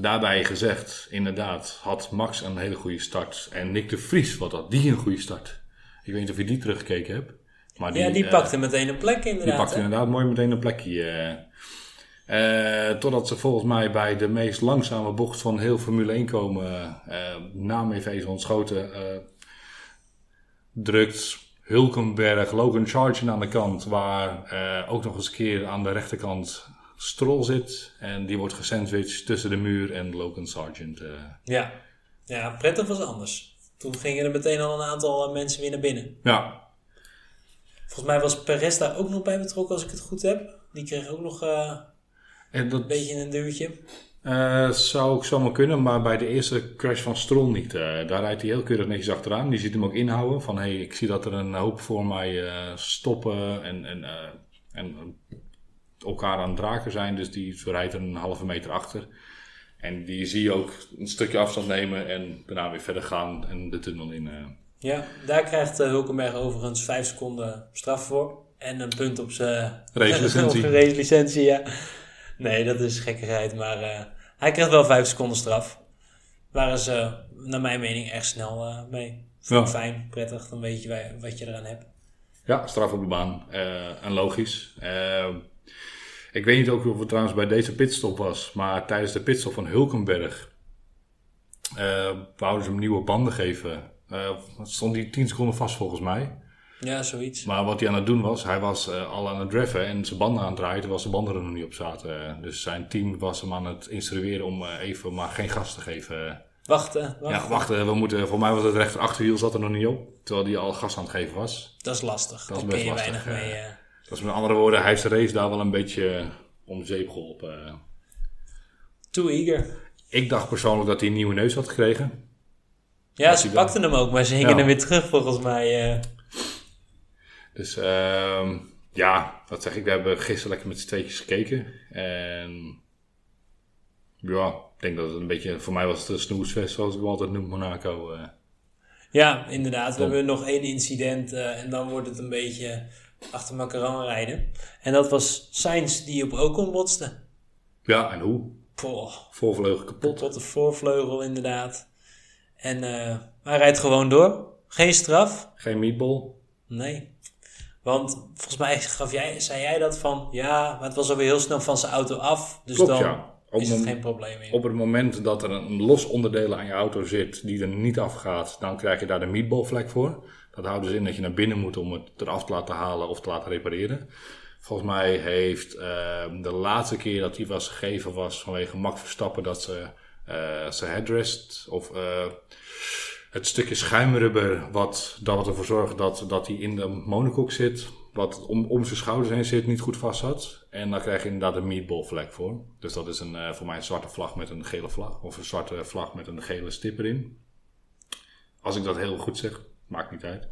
daarbij gezegd, inderdaad, had Max een hele goede start. En Nick de Vries, wat had die een goede start? Ik weet niet of je die teruggekeken hebt. Maar ja, die eh, pakte meteen een plek die inderdaad. pakt hè? inderdaad mooi meteen een plekje. eh. Eh, totdat ze volgens mij bij de meest langzame bocht van heel Formule 1 komen. eh na me even ontschoten. eh drukt Hulkenberg, Logan Sargent aan de kant, waar eh, ook nog eens een keer aan de rechterkant Stroll zit. En die wordt gesandwiched tussen de muur en Logan Sargent. eh. Ja. ja, prettig was anders. Toen gingen er meteen al een aantal eh, mensen weer naar binnen. ja, Volgens mij was Perez daar ook nog bij betrokken, als ik het goed heb. Die kreeg ook nog eh, en dat een beetje een duwtje. zou ook zomaar kunnen, maar bij de eerste crash van Stroll niet. Daar rijdt hij heel keurig netjes achteraan. Die ziet hem ook inhouden van hey, ik zie dat er een hoop voor mij stoppen en, en, en elkaar aan het draken zijn. Dus die rijdt een halve meter achter. En die zie je ook een stukje afstand nemen en daarna weer verder gaan en de tunnel in. eh. Ja, daar krijgt uh, Hulkenberg overigens 5 seconden straf voor. En een punt op zijn Racelicentie. ja. Nee, dat is gekkigheid, maar eh, hij krijgt wel 5 seconden straf. Waren ze, naar mijn mening, echt snel eh, mee. Ja. Fijn, prettig, dan weet je wat je eraan hebt. Ja, straf op de baan. Eh, en logisch. Ik weet niet ook of het trouwens bij deze pitstop was, maar tijdens de pitstop van Hulkenberg eh wouden ze hem nieuwe banden geven. Eh, stond hij 10 seconden vast volgens mij. Ja, zoiets. Maar wat hij aan het doen was, hij was eh, al aan het dreffen en zijn banden aan het draaien terwijl zijn banden er nog niet op zaten. Dus zijn team was hem aan het instrueren om even maar geen gas te geven. Wachten, wachten. Ja, wacht, eh, we moeten, voor mij was het rechter achterwiel zat er nog niet op, terwijl hij al gas aan het geven was. Dat is lastig. Dat is Daar kun je best weinig lastig, mee. Dat is met andere woorden, hij heeft zijn race daar wel een beetje eh, om zeep geholpen. Eh, Too eager. Ik dacht persoonlijk dat hij een nieuwe neus had gekregen. Ja, ze pakten hem ook, maar ze hingen Ja. hem weer terug volgens mij. eh. Dus ehm, ja, wat zeg ik, we hebben gisteren lekker met z'n tweetjes gekeken. En ja, ik denk dat het een beetje, voor mij was het een snoesfest zoals ik hem altijd noem, Monaco. Ja, inderdaad. We hebben nog één incident en dan wordt het een beetje achter elkaar aanrijden. En dat was Sainz die op Ocon botste. Ja, en hoe? Poh, Voorvleugel kapot. tot de voorvleugel inderdaad. En eh, hij rijdt gewoon door. Geen straf. Geen meatball. Nee. Want volgens mij gaf jij, zei jij dat van... Ja, maar het was alweer heel snel van zijn auto af. Dus Klopt, dan ja. Op is het geen probleem meer. Op het moment dat er een los onderdeel aan je auto zit die er niet afgaat, dan krijg je daar de meatball vlek voor. Dat houdt dus in dat je naar binnen moet om het eraf te laten halen of te laten repareren. Volgens mij heeft eh, de laatste keer dat die was gegeven was vanwege Max Verstappen dat ze eh zijn headrest of eh, het stukje schuimrubber wat, dat ervoor zorgt dat, dat hij in de monocoque zit, wat om, om zijn schouders heen zit, niet goed vast zat. En dan krijg je inderdaad een meatball vlek voor. Dus dat is een, eh, voor mij een zwarte vlag met een gele vlag. Of een zwarte vlag met een gele stip erin. Als ik dat heel goed zeg, maakt niet uit.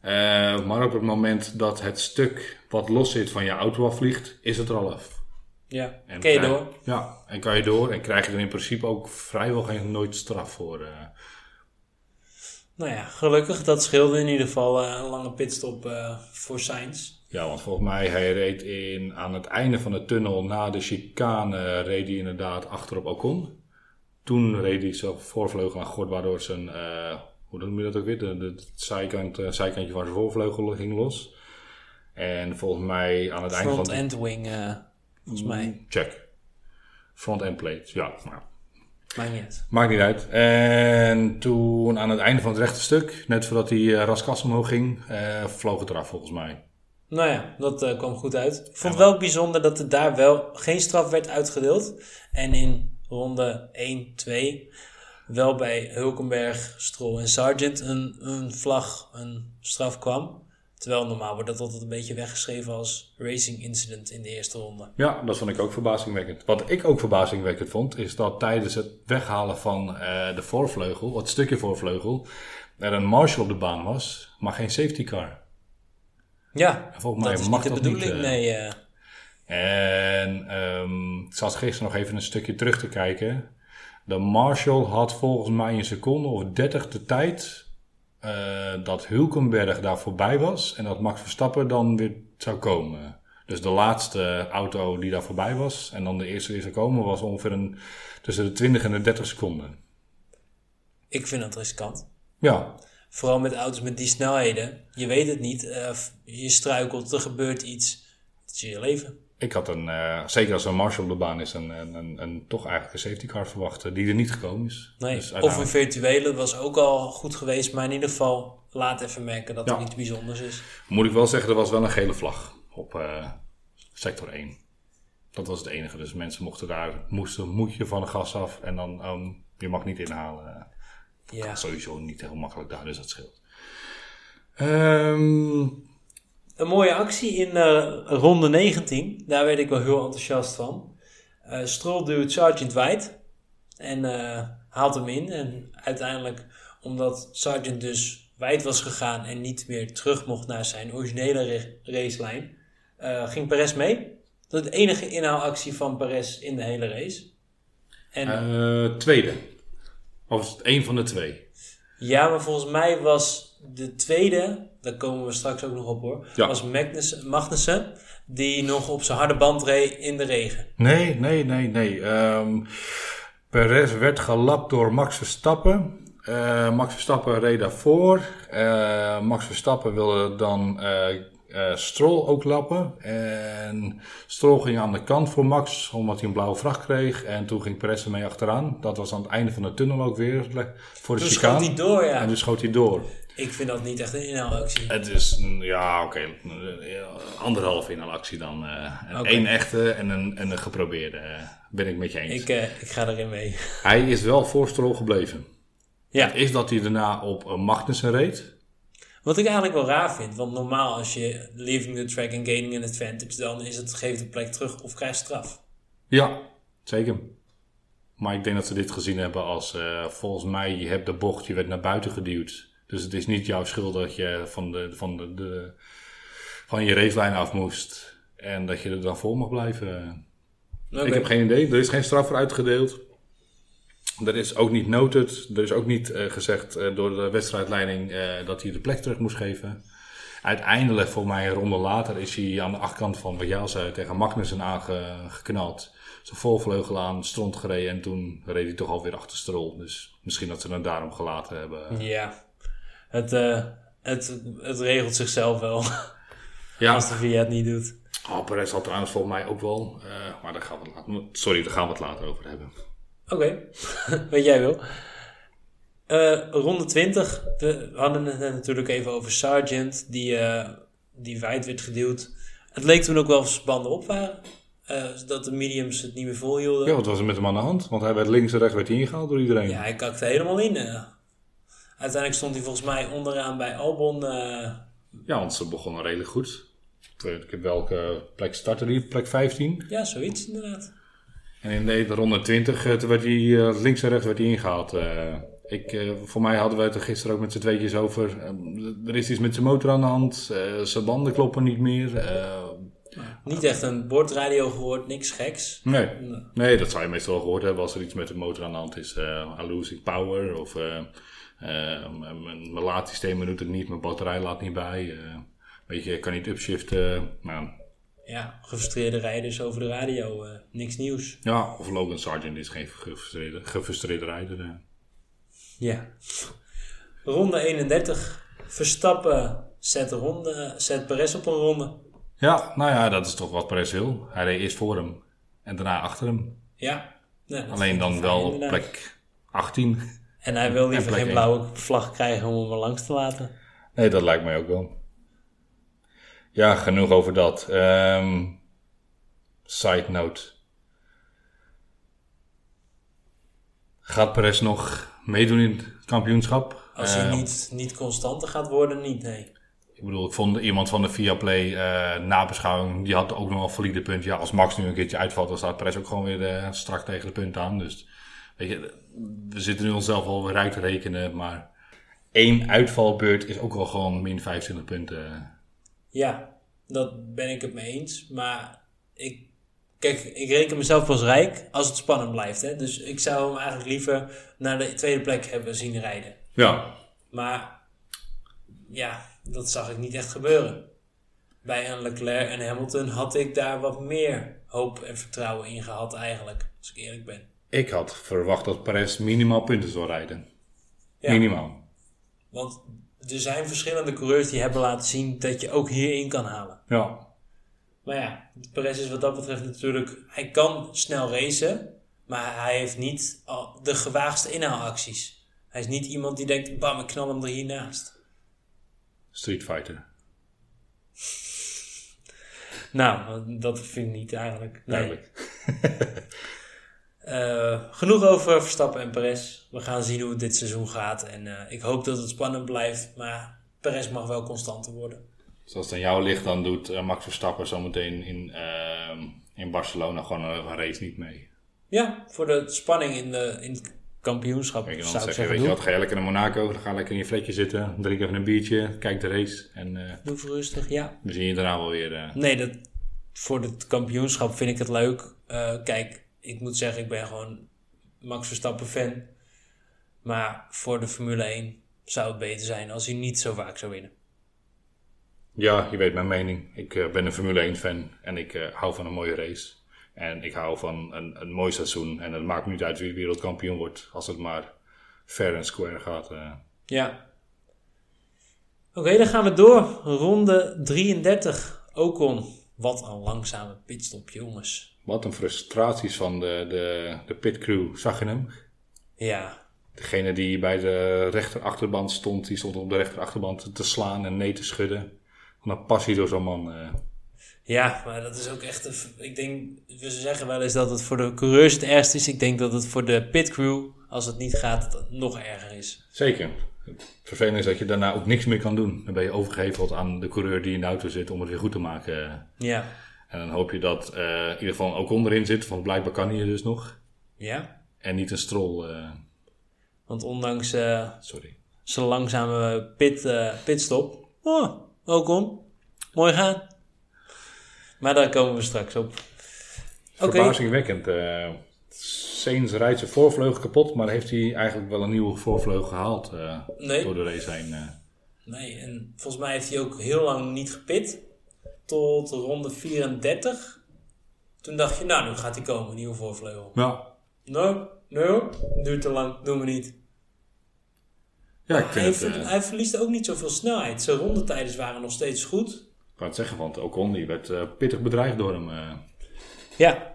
Eh, maar op het moment dat het stuk wat los zit van je auto afvliegt, is het er al af. Ja, En oké krijg- door. Ja, en kan je door en krijg je er in principe ook vrijwel geen nooit straf voor. eh. Nou ja, gelukkig. Dat scheelde in ieder geval eh, een lange pitstop voor Sainz. Ja, want volgens mij hij reed in, aan het einde van de tunnel na de chicane reed hij inderdaad achterop Ocon. Toen reed hij zijn voorvleugel aan gort, waardoor zijn, hoe noem je dat ook weer, de, de, het zijkant, eh, zijkantje van zijn voorvleugel ging los. En volgens mij aan het einde Front van... end wing, eh, volgens mij. Check. Front end plate, ja. Nou, Maakt niet uit. Maakt niet uit. En toen aan het einde van het rechte stuk, net voordat die uh, raskas omhoog ging, eh, vloog het eraf volgens mij. Nou ja, dat eh, kwam goed uit. Ik vond het wel bijzonder dat er daar wel geen straf werd uitgedeeld. En in ronde 1, 2 wel bij Hulkenberg, Stroll en Sargent een, een vlag, een straf kwam. Terwijl normaal wordt dat altijd een beetje weggeschreven als racing incident in de eerste ronde. Ja, dat vond ik ook verbazingwekkend. Wat ik ook verbazingwekkend vond, is dat tijdens het weghalen van eh, de voorvleugel, het stukje voorvleugel, er een marshal op de baan was, maar geen safety car. Ja, En volgens mij dat is mag niet de niet, bedoeling. eh. nee, eh. En ehm, ik zat gisteren nog even een stukje terug te kijken. De Marshall had volgens mij een seconde of 30 de tijd eh, dat Hulkenberg daar voorbij was en dat Max Verstappen dan weer zou komen. Dus de laatste auto die daar voorbij was en dan de eerste die zou komen was ongeveer een, tussen de 20 en de 30 seconden. ik vind dat riskant. Ja, Vooral met auto's met die snelheden. Je weet het niet. eh, je struikelt, er gebeurt iets. Het is je leven. Ik had een, eh, zeker als een Marshall op de baan is, een, een, een, een- toch eigenlijk een safety car verwacht eh, die er niet gekomen is. Nee, Dus of een virtuele was ook al goed geweest, maar in ieder geval laat even merken dat Ja. er iets bijzonders is. Moet ik wel zeggen, er was wel een gele vlag op eh, sector 1. Dat was het enige. Dus mensen mochten daar, moesten moedje van de gas af en dan, je mag niet inhalen. Ja. Sowieso niet heel makkelijk daar, dus dat scheelt. Ehm, Een mooie actie in eh, ronde 19, daar werd ik wel heel enthousiast van. Eh Stroll duwt Sergeant White en eh, haalt hem in. En uiteindelijk, omdat Sergeant dus wijd was gegaan en niet meer terug mocht naar zijn originele racelijn, ging Perez mee. Dat is de enige inhaalactie van Perez in de hele race. En tweede. Of is het één van de twee? ja, maar volgens mij was de tweede, daar komen we straks ook nog op hoor, Ja. was Magnus, Magnussen, die nog op zijn harde band reed in de regen. Nee, nee, nee, nee. Ehm Perez werd gelapt door Max Verstappen. Eh, Max Verstappen reed daarvoor. Eh, Max Verstappen wilde dan eh, Stroll ook lappen. En Stroll ging aan de kant voor Max, omdat hij een blauwe vracht kreeg. En toen ging Perez ermee achteraan. Dat was aan het einde van de tunnel ook weer voor de Toen chicane. schoot hij door, ja. En toen schoot hij door. Ik vind dat niet echt een inhaalactie. Het is, ja, oké, eh, anderhalf in een actie dan. eh Oké. Eén echte en een, en een geprobeerde. eh, ben ik met je eens. Ik, eh, ik ga erin mee. Hij is wel voor Stroll gebleven. Ja, Is dat hij daarna op eh, Magnussen reed? wat ik eigenlijk wel raar vind. Want normaal als je leaving the track and gaining an advantage, dan is het geef de plek terug of krijg straf. Ja, zeker. Maar ik denk dat ze dit gezien hebben als, eh, volgens mij, je hebt de bocht, je werd naar buiten geduwd. Dus het is niet jouw schuld dat je van, de, van, de, de, van je racelijn af moest. En dat je er dan voor mag blijven. Oké. Ik heb geen idee. Er is geen straf voor uitgedeeld. Er is ook niet noted. Er is ook niet eh, gezegd eh, door de wedstrijdleiding eh, dat hij de plek terug moest geven. Uiteindelijk, voor mij een ronde later, is hij aan de achterkant van wat jij al zei tegen Magnussen aangeknald. Zijn voorvleugel aan, stront gereden en toen reed hij toch alweer achter Stroll. Dus misschien dat ze hem daarom gelaten hebben. Ja, het, eh, het, het regelt zichzelf wel Ja, als de VIA het niet doet. oh, Perez had trouwens volgens mij ook wel. eh, maar daar gaan we het later, sorry, daar gaan we het later over hebben. Oké, wat jij wil. Eh, ronde 20. We hadden het net natuurlijk even over Sargent, die, eh, die wijd werd geduwd. Het leek toen ook wel of zijn banden op waren. Dat de mediums het niet meer volhielden. Ja, wat was er met hem aan de hand? Want hij werd links en rechts werd ingehaald door iedereen. Ja, hij kakte helemaal in. Uiteindelijk stond hij volgens mij onderaan bij Albon. eh, Ja, want ze begonnen redelijk goed. Ik niet welke plek startte die, plek 15. ja, zoiets inderdaad. En in de ronde 20 eh, toen werd hij eh, links en rechts werd hij ingehaald. Eh, ik, voor mij hadden we het er gisteren ook met z'n tweetjes over. Eh, er is iets met zijn motor aan de hand. zijn banden kloppen niet meer. Niet echt een bordradio gehoord, niks geks. nee. Nee. dat zou je meestal wel gehoord hebben als er iets met de motor aan de hand is. losing power of mijn mijn laadsysteem doet het niet, mijn batterij laat niet bij. eh, weet je, ik kan niet upshiften. Nou, Ja, gefrustreerde rijders over de radio, eh, niks nieuws. Ja, of Logan Sargent is geen gefrustreerde, gefrustreerde rijder. eh. Ja. Ronde 31. Verstappen zet, de ronde, zet Perez op een ronde. Ja, nou ja, dat is toch wat Perez wil. Hij reed eerst voor hem en daarna achter hem. Ja. Alleen dan wel op plek 18. En hij wil liever geen blauwe vlag krijgen om hem er langs te laten. Nee, dat lijkt mij ook wel. Ja, genoeg over dat. Ehm, side note. Gaat Perez nog meedoen in het kampioenschap? Als hij Ehm, niet, niet constanter gaat worden, niet, nee. Ik bedoel, ik vond iemand van de Viaplay eh nabeschouwing, die had ook nog een valide punt. Ja, als Max nu een keertje uitvalt, dan staat Perez ook gewoon weer eh, strak tegen de punt aan. Dus weet je, we zitten nu onszelf al weer uit te rekenen, maar één uitvalbeurt is ook wel gewoon min 25 punten. Ja, dat ben ik het mee eens. Maar ik, kijk, ik reken mezelf pas rijk als het spannend blijft. Hè? Dus ik zou hem eigenlijk liever naar de tweede plek hebben zien rijden. Ja, Maar ja, dat zag ik niet echt gebeuren. Bij een Leclerc en Hamilton had ik daar wat meer hoop en vertrouwen in gehad eigenlijk. Als ik eerlijk ben. Ik had verwacht dat Perez minimaal punten zou rijden. Ja. Minimaal. Want er zijn verschillende coureurs die hebben laten zien dat je ook hierin kan halen. Ja. Maar ja, Perez is wat dat betreft natuurlijk... Hij kan snel racen, maar hij heeft niet de gewaagste inhaalacties. Hij is niet iemand die denkt, bam, ik knal hem er hiernaast. Street Fighter. Nou, dat vind ik niet eigenlijk. Nee. Duidelijk. Eh, genoeg over Verstappen en Perez. We gaan zien hoe het dit seizoen gaat. En eh, ik hoop dat het spannend blijft. Maar Perez mag wel constanter worden. Zoals het aan jou ligt, dan doet eh, Max Verstappen zometeen in, ehm, in Barcelona gewoon een, race niet mee. Ja, voor de spanning in, de, in het kampioenschap je, zou ik je, zeggen, weet je wat, ga je lekker naar Monaco, dan ga lekker in je flatje zitten, drink even een biertje, kijk de race en Doe rustig, ja. dan zie je daarna wel weer. Nee, dat, voor het kampioenschap vind ik het leuk. Kijk, ik moet zeggen, ik ben gewoon Max Verstappen fan. Maar voor de Formule 1 zou het beter zijn als hij niet zo vaak zou winnen. Ja, je weet mijn mening. Ik eh, ben een Formule 1 fan en ik eh, hou van een mooie race. En ik hou van een, een mooi seizoen. En het maakt me niet uit wie wereldkampioen wordt, als het maar fair en square gaat. eh. Ja. Oké, dan gaan we door. Ronde 33. Ocon. Wat een langzame pitstop, jongens. Wat een frustraties van de, de, de pitcrew. Zag je hem? Ja, Degene die bij de rechterachterband stond, die stond op de rechterachterband te slaan en nee te schudden. Wat een passie door zo'n man. eh. Ja, maar dat is ook echt. Een, ik denk, we zeggen wel eens dat het voor de coureurs het ergste is. Ik denk dat het voor de pitcrew, als het niet gaat, het nog erger is. Zeker. Het vervelende is dat je daarna ook niks meer kan doen. Dan ben je overgeheveld aan de coureur die in de auto zit om het weer goed te maken. Ja. En dan hoop je dat eh, in ieder geval ook onderin zit, want blijkbaar kan hij er dus nog. Ja. En niet een strol. eh, Want ondanks eh, sorry. zijn langzame pit, pitstop. Oh, Ocon. Mooi gaan. Maar daar komen we straks op. Verbazingwekkend. eh Sainz rijdt zijn voorvleugel kapot, maar heeft hij eigenlijk wel een nieuwe voorvleugel gehaald eh, Nee. door de race heen. Nee, en volgens mij heeft hij ook heel lang niet gepit. Tot ronde 34. Toen dacht je, nou, nu gaat hij komen, nieuwe voorvleugel. Ja. Nee, nee hoor. Duurt te lang, doen we niet. Ja, ik Hij, het, ver- eh, hij verliest ook niet zoveel snelheid. Zijn rondetijden waren nog steeds goed. ik kan het zeggen, want Ocon die werd eh, pittig bedreigd door hem. eh. Ja.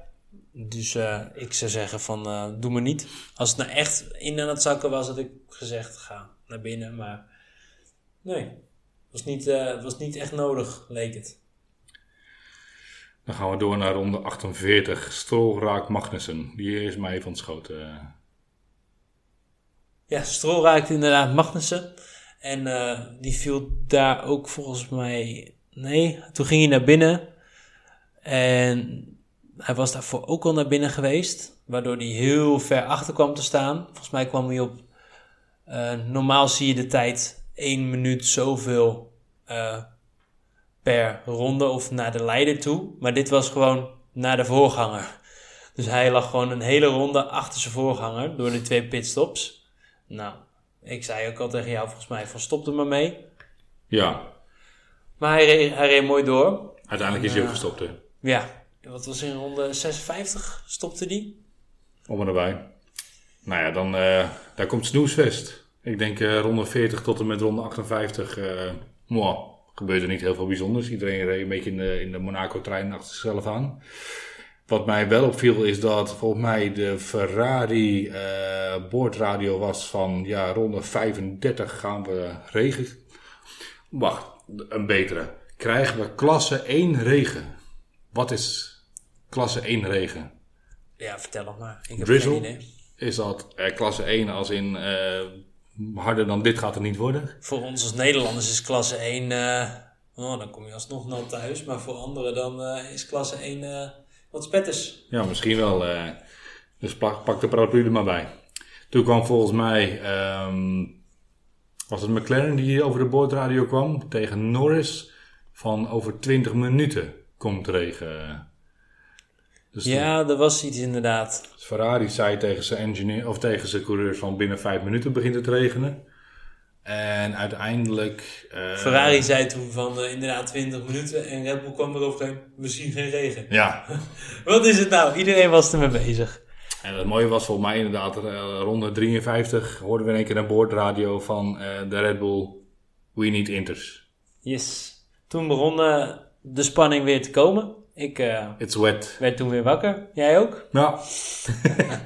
Dus ik zou zeggen van, doe me niet. Als het nou echt in aan het zakken was, had ik gezegd, ga naar binnen. Maar nee, was niet, was niet echt nodig, leek het. Dan gaan we door naar ronde 48. Stroll raakt Magnussen. Die is mij even ontschoten. eh. Ja, Stroll raakte inderdaad Magnussen. En eh, die viel daar ook volgens mij... Nee, toen ging hij naar binnen. En hij was daarvoor ook al naar binnen geweest. Waardoor hij heel ver achter kwam te staan. Volgens mij kwam hij op... eh, normaal zie je de tijd 1 minuut zoveel eh, per ronde of naar de leider toe. Maar dit was gewoon naar de voorganger. Dus hij lag gewoon een hele ronde achter zijn voorganger door die twee pitstops. Nou, ik zei ook al tegen jou volgens mij van stop er maar mee. Ja, Maar hij reed, hij reed mooi door. uiteindelijk is hij ook gestopt. Hè. Ja, wat was in ronde 56 stopte die? Om en erbij. Nou ja, dan eh, daar komt Snoesfest. Ik denk eh, ronde 40 tot en met ronde 58. eh mwah, gebeurde niet heel veel bijzonders. Iedereen reed een beetje in de, in de Monaco-trein achter zichzelf aan. Wat mij wel opviel is dat volgens mij de Ferrari eh boordradio was van ja, ronde 35 gaan we regen. Wacht, een betere. Krijgen we klasse 1 regen? Wat is klasse 1 regen? Ja, vertel nog maar. Ik heb Drizzle? geen idee. Is dat eh, klasse 1 als in eh, harder dan dit gaat het niet worden? Voor ons als Nederlanders is klasse 1... eh, oh, dan kom je alsnog nat thuis. Maar voor anderen dan eh, is klasse 1 eh, wat spetters. Ja, misschien wel. dus pak, pak de paraplu er maar bij. Toen kwam volgens mij, ehm, was het McLaren die over de boordradio kwam tegen Norris. Van over 20 minuten komt regen. Dus Ja, er was iets inderdaad. Ferrari zei tegen zijn engineer of tegen zijn coureurs van binnen 5 minuten begint het te regenen. En uiteindelijk. eh, Ferrari zei toen van eh, inderdaad 20 minuten. En Red Bull kwam eroverheen. We zien geen regen. Ja, Wat is het nou? Iedereen was ermee bezig. En het mooie was volgens mij inderdaad, eh, ronde 53 hoorden we in één keer een boordradio van de Red Bull We Need Inters. Yes. Toen begon de spanning weer te komen. Ik eh, It's wet. werd toen weer wakker. Jij ook? Ja.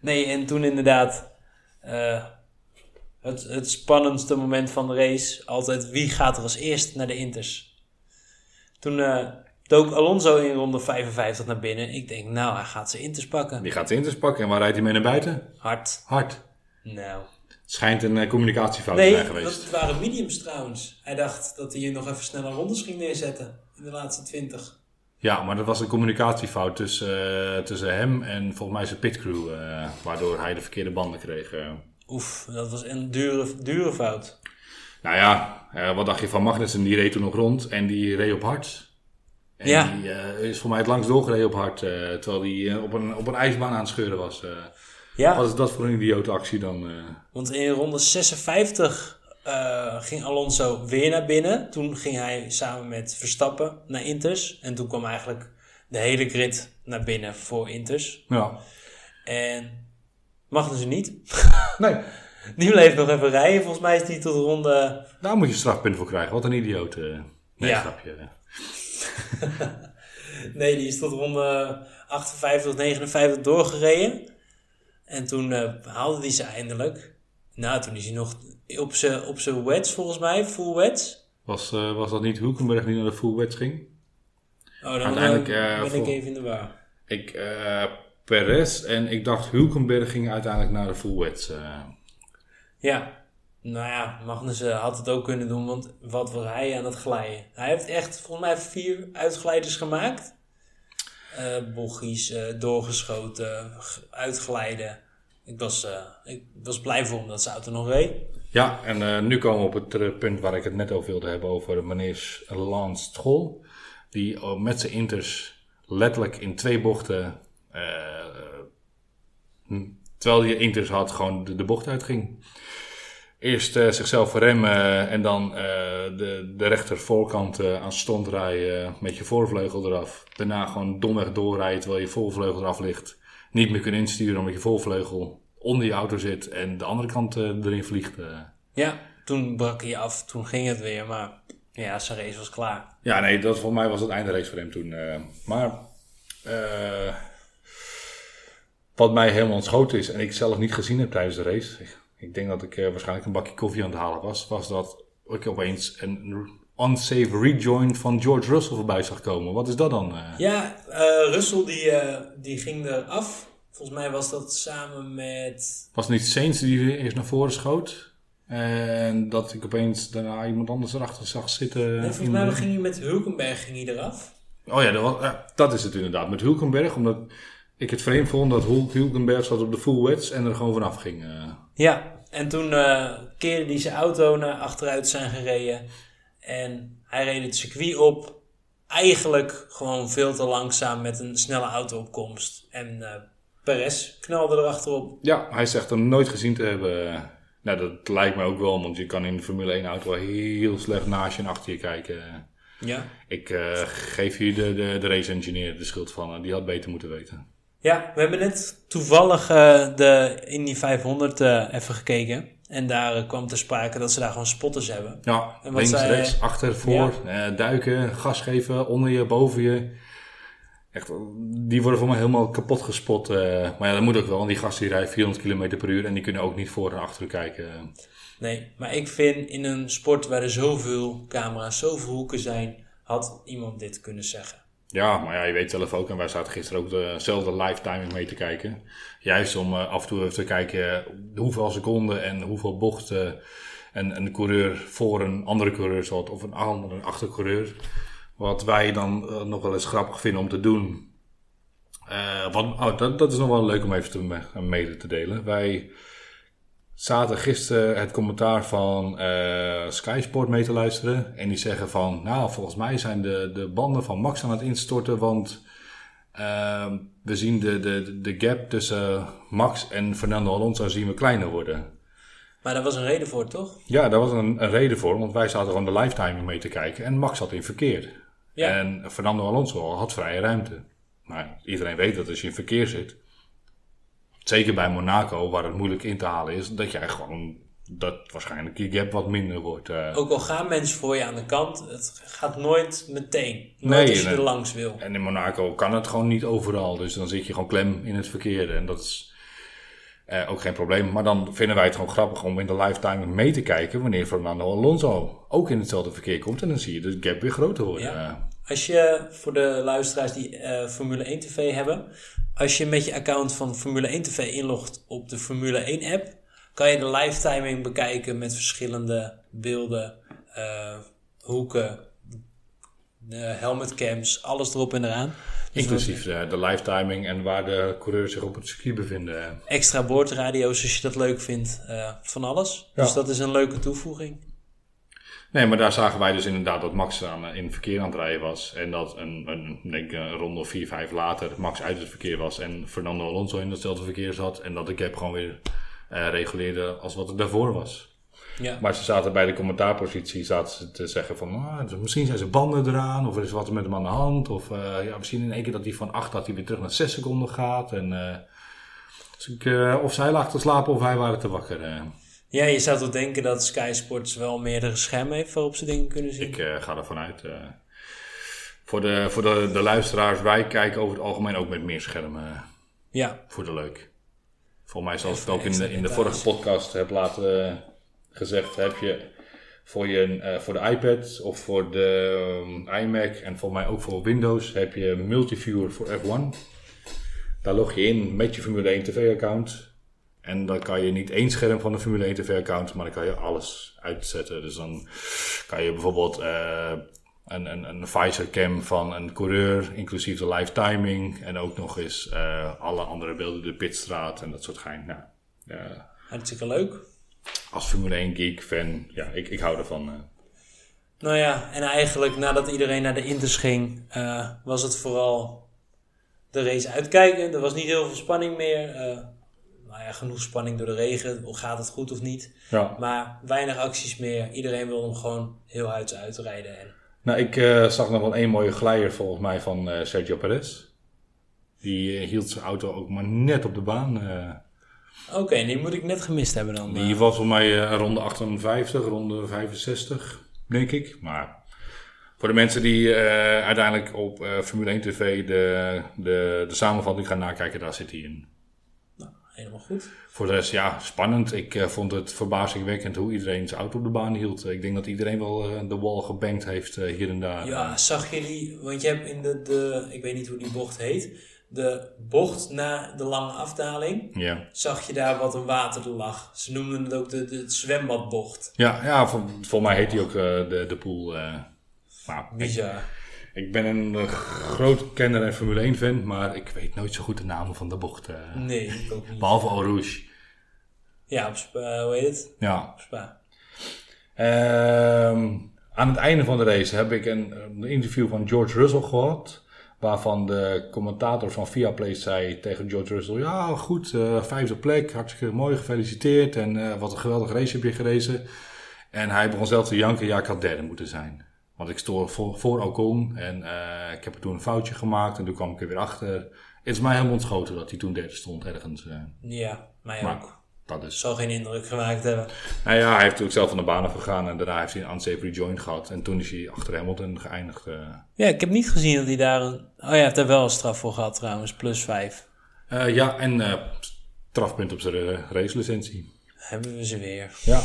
Nee, en toen inderdaad eh, het, het spannendste moment van de race. Altijd wie gaat er als eerst naar de Inters. Toen eh dook Alonso in ronde 55 naar binnen. Ik denk, nou, hij gaat zijn Inters pakken. Die gaat de inters pakken. En waar rijdt hij mee naar buiten? Hard. Hard. Nou. Het schijnt een communicatiefout te Nee, zijn geweest. dat waren mediums trouwens. Hij dacht dat hij hier nog even snelle rondes ging neerzetten. In de laatste 20. Ja, maar dat was een communicatiefout tussen, eh, tussen hem en volgens mij zijn pitcrew. eh waardoor hij de verkeerde banden kreeg. eh. Oef, dat was een dure, dure fout. Nou ja, wat dacht je van Magnussen? Die reed toen nog rond en die reed op hard. En Ja. die is voor mij het langst doorgereden op hard. terwijl hij op, een, op een ijsbaan aan het scheuren was. Ja, Wat is dat voor een idiote actie dan? want in ronde 56 eh, ging Alonso weer naar binnen. Toen ging hij samen met Verstappen naar Inters. En toen kwam eigenlijk de hele grid naar binnen voor Inters. Ja. En Magnussen niet. Nee, Die bleef nog even rijden. Volgens mij is die tot ronde... daar moet je strafpunt voor krijgen. Wat een idioot. eh. Nee, Ja. grapje. Nee, die is tot ronde 58, 59 doorgereden. En toen eh, haalde hij ze eindelijk. Nou, toen is hij nog op zijn op zijn wets volgens mij, full wets. Was, eh, was dat niet Hulkenberg die naar de full wets ging? Oh, dan Uiteindelijk, eh, ben ik even in de war. Ik, eh Perez en ik dacht Hulkenberg ging uiteindelijk naar de full wets. eh. Ja, nou ja, Magnussen had het ook kunnen doen, want wat was hij aan het glijden? Hij heeft echt volgens mij vier uitglijders gemaakt. Eh bochies, doorgeschoten, uitglijden. Ik was, ik was blij voor hem dat zijn auto nog reed. Ja, en eh, nu komen we op het eh, punt waar ik het net over wilde hebben, over meneer Lance Stroll. Die eh, met zijn inters letterlijk in twee bochten, hm, terwijl hij inters had, gewoon de, de bocht uitging. Eerst zichzelf remmen en dan de, de rechter voorkant aan stond rijden met je voorvleugel eraf. Daarna gewoon domweg doorrijden terwijl je voorvleugel eraf ligt. Niet meer kunnen insturen omdat je voorvleugel onder je auto zit en de andere kant eh, erin vliegt. eh. Ja, toen brak hij af, toen ging het weer, maar ja, zijn race was klaar. Ja, nee, dat voor mij was het einde race voor hem toen. eh. maar eh, wat mij helemaal ontschoten is en ik zelf niet gezien heb tijdens de race. Ik, ik denk dat ik eh, waarschijnlijk een bakje koffie aan het halen was. Was dat ik opeens een unsafe rejoin van George Russell voorbij zag komen. Wat is dat dan? eh? Ja, eh Russell die, eh, die ging eraf. Volgens mij was dat samen met... Was het niet Saints die eerst naar voren schoot? En dat ik opeens daarna iemand anders erachter zag zitten. Nee, volgens mij de- ging hij met Hulkenberg ging hij eraf. Oh ja dat, was- ja, dat is het inderdaad. Met Hulkenberg, omdat ik het vreemd vond dat Hul- Hulkenberg zat op de full wets en er gewoon vanaf ging. eh. Ja, en toen eh, keerde hij zijn auto naar achteruit zijn gereden. En hij reed het circuit op. Eigenlijk gewoon veel te langzaam met een snelle autoopkomst. En eh Perez knalde erachterop. Ja, hij zegt hem nooit gezien te hebben. Nou, dat lijkt mij ook wel, want je kan in de Formule 1 auto wel heel slecht naast je en achter je kijken. Ja. Ik eh, geef hier de, de, de race engineer de schuld van. eh, die had beter moeten weten. Ja, we hebben net toevallig eh, de Indy 500 eh, even gekeken. En daar kwam ter sprake dat ze daar gewoon spotters hebben. Ja, En wat links, rechts, achter, voor, eh, duiken, gas geven, onder je, boven je. Echt, die worden voor mij helemaal kapot gespot. eh. maar ja, dat moet ook wel, want die gasten die rijden 400 km per uur en die kunnen ook niet voor en achter kijken. Nee, maar ik vind in een sport waar er zoveel camera's, zoveel hoeken zijn, had iemand dit kunnen zeggen. Ja, maar ja, je weet zelf ook, en wij zaten gisteren ook dezelfde live timing mee te kijken. Juist om eh, af en toe even te kijken hoeveel seconden en hoeveel bochten een, een coureur voor een andere coureur zat, of een andere achtercoureur. Wat wij dan eh, nog wel eens grappig vinden om te doen. Eh, wat, oh, dat, dat is nog wel leuk om even te, me- mede te delen. Wij zaten gisteren het commentaar van eh Sky Sport mee te luisteren. En die zeggen van, nou, volgens mij zijn de, de banden van Max aan het instorten, want ehm, we zien de, de, de gap tussen Max en Fernando Alonso zien we kleiner worden. Maar daar was een reden voor, toch? Ja, daar was een, een reden voor, want wij zaten gewoon de lifetiming mee te kijken en Max zat in verkeer. Ja. En Fernando Alonso had vrije ruimte. Maar iedereen weet dat als je in verkeer zit, zeker bij Monaco, waar het moeilijk in te halen is, dat jij gewoon dat waarschijnlijk die gap wat minder wordt. eh. Ook al gaan mensen voor je aan de kant, het gaat nooit meteen. Nooit Nee, als je er langs wil. En in Monaco kan het gewoon niet overal. Dus dan zit je gewoon klem in het verkeer. En dat is eh, ook geen probleem. Maar dan vinden wij het gewoon grappig om in de lifetime mee te kijken. Wanneer Fernando Alonso ook in hetzelfde verkeer komt. En dan zie je de gap weer groter worden. Ja. Als je, voor de luisteraars die eh, Formule 1 TV hebben, als je met je account van Formule 1 TV inlogt op de Formule 1 app, kan je de live timing bekijken met verschillende beelden, eh, hoeken, eh, helmetcams, alles erop en eraan. Dus inclusief de, de lifetiming en waar de coureurs zich op het circuit bevinden. extra boordradio's als je dat leuk vindt, eh, van alles. Ja. Dus dat is een leuke toevoeging. Nee, maar daar zagen wij dus inderdaad dat Max aan, eh, in het verkeer aan het rijden was. En dat een, een, denk ik, een ronde of 4, 5 later Max uit het verkeer was. En Fernando Alonso in hetzelfde verkeer zat. En dat de gap gewoon weer eh, reguleerde als wat het daarvoor was. Ja. Maar ze zaten bij de commentaarpositie zaten ze te zeggen van... ah, dus misschien zijn ze banden eraan of er is wat met hem aan de hand. Of eh, ja, zien in één keer dat hij van 8 dat hij weer terug naar 6 seconden gaat. En, dus ik, of zij lag te slapen of wij waren te wakker. Ja, je zou toch denken dat Sky Sports wel meerdere schermen heeft waarop ze dingen kunnen zien. Ik eh, ga ervan uit. eh, voor de, voor de, de luisteraars, wij kijken over het algemeen ook met meer schermen Ja, voor de leuk. Volgens mij, zoals ik ook in de, in de vorige podcast heb laten eh, gezegd, heb je voor, je, voor de iPad of voor de ehm, iMac en volgens mij ook voor Windows heb je Multiviewer voor F1. Daar log je in met je Formule 1 TV-account. En dan kan je niet één scherm van de Formule 1 TV-account, maar dan kan je alles uitzetten. Dus dan kan je bijvoorbeeld eh, een, een, een visor cam van een coureur, inclusief de live timing. En ook nog eens eh, alle andere beelden, de pitstraat en dat soort gein. Nou, ja, hartstikke leuk. als Formule 1 geek fan, ja, ik, ik hou ervan. eh. Nou ja, en eigenlijk nadat iedereen naar de Inters ging, was het vooral de race uitkijken. Er was niet heel veel spanning meer. Nou ja, genoeg spanning door de regen. Gaat het goed of niet? Ja. Maar weinig acties meer. Iedereen wilde hem gewoon heel huids uitrijden. En Nou, ik eh, zag nog wel één mooie glijer volgens mij van eh, Sergio Perez. Die eh, hield zijn auto ook maar net op de baan. Oké, die moet ik net gemist hebben dan. Die was voor mij ronde 58, ronde 65, denk ik. Maar voor de mensen die uiteindelijk op Formule 1 TV de, de, de samenvatting gaan nakijken, daar zit hij in. Helemaal goed. Voor de rest, ja, spannend. Ik eh, vond het verbazingwekkend hoe iedereen zijn auto op de baan hield. Ik denk dat iedereen wel eh, de wall gebankt heeft eh, hier en daar. Ja, zag je die? Want je hebt in de, de, ik weet niet hoe die bocht heet, de bocht na de lange afdaling, ja. zag je daar wat een water lag. Ze noemden het ook de, de zwembadbocht. Ja, ja vol, volgens mij heet hij ook de, de pool. ik, Bizar. Ik ben een eh, groot kenner en Formule 1 fan, maar ik weet nooit zo goed de namen van de bocht. eh. Nee, ik ook niet. Behalve Eau Rouge. Ja, op Spa, hoe heet het? Ja. Op Spa. Ehm, aan het einde van de race heb ik een, een interview van George Russell gehad. Waarvan de commentator van Viaplay zei tegen George Russell... Ja, goed, eh, vijfde plek, hartstikke mooi, gefeliciteerd. En eh, wat een geweldige race heb je gereden. En hij begon zelf te janken, ja, ik had derde moeten zijn. Want ik stond voor, voor Ocon en eh, ik heb er toen een foutje gemaakt. En toen kwam ik er weer achter. Het is mij helemaal ontschoten dat hij toen derde stond ergens. eh. Ja, mij maar ook. dat is... Zal geen indruk gemaakt hebben. Nou ja, hij heeft natuurlijk zelf van de baan afgegaan en daarna heeft hij een unsafe rejoin gehad. En toen is hij achter Hamilton geëindigd. eh. Ja, ik heb niet gezien dat hij daar een... Oh ja, hij heeft daar wel een straf voor gehad trouwens, plus vijf. Ja, en strafpunt op zijn racelicentie. Hebben we ze weer. Ja.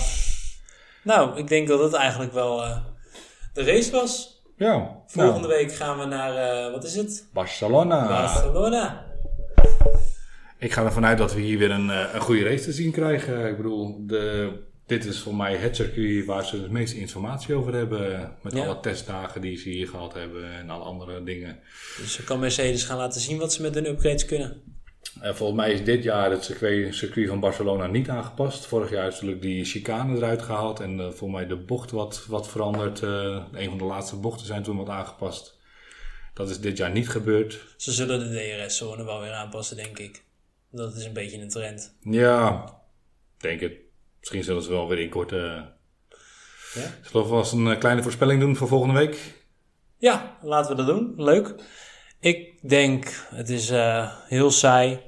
Nou, ik denk dat dat eigenlijk wel de race was. Ja. Volgende nou, week gaan we naar, eh, wat is het? Barcelona. Barcelona. Ik ga ervan uit dat we hier weer een, eh, een goede race te zien krijgen. Ik bedoel, de, dit is voor mij het circuit waar ze de meeste informatie over hebben. Met Ja. alle testdagen die ze hier gehad hebben en alle andere dingen. Dus dan kan Mercedes gaan laten zien wat ze met hun upgrades kunnen. Eh, volgens mij is dit jaar het circuit, circuit van Barcelona niet aangepast. Vorig jaar is natuurlijk die chicane eruit gehaald. En eh, volgens mij de bocht wat, wat veranderd. Eh, een van de laatste bochten zijn toen wat aangepast. Dat is dit jaar niet gebeurd. Ze zullen de DRS-zone wel weer aanpassen, denk ik. Dat is een beetje een trend. Ja, denk het. Misschien zullen ze wel weer inkorten. Ja? Zullen we vast een eh, kleine voorspelling doen voor volgende week? Ja, laten we dat doen. Leuk. Ik denk, het is eh, heel saai.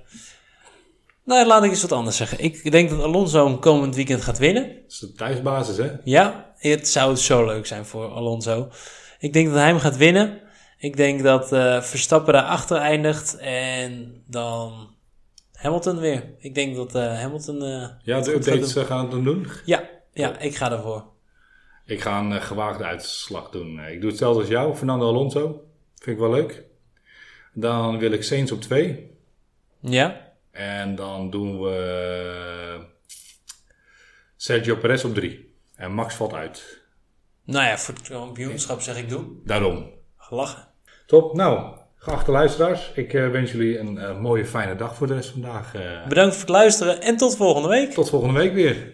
Nou, laat ik eens wat anders zeggen. Ik denk dat Alonso hem komend weekend gaat winnen. Dat is de thuisbasis, hè? Ja, het zou zo leuk zijn voor Alonso. Ik denk dat hij hem gaat winnen. Ik denk dat eh, Verstappen daarachter eindigt en dan Hamilton weer. Ik denk dat eh, Hamilton. Ja, het de gaat updates gaan het dan doen. Ja, ja, ik ga ervoor. Ik ga een gewaagde uitslag doen. Ik doe hetzelfde als jou, Fernando Alonso. Vind ik wel leuk. Dan wil ik Saints op 2. Ja? En dan doen we eh, Sergio Perez op 3. En Max valt uit. Nou ja, voor het kampioenschap zeg ik doe. Daarom. Gelachen. Top. Nou, geachte luisteraars. Ik eh, wens jullie een eh, mooie, fijne dag voor de rest van vandaag. Eh, Bedankt voor het luisteren en tot volgende week. tot volgende week weer.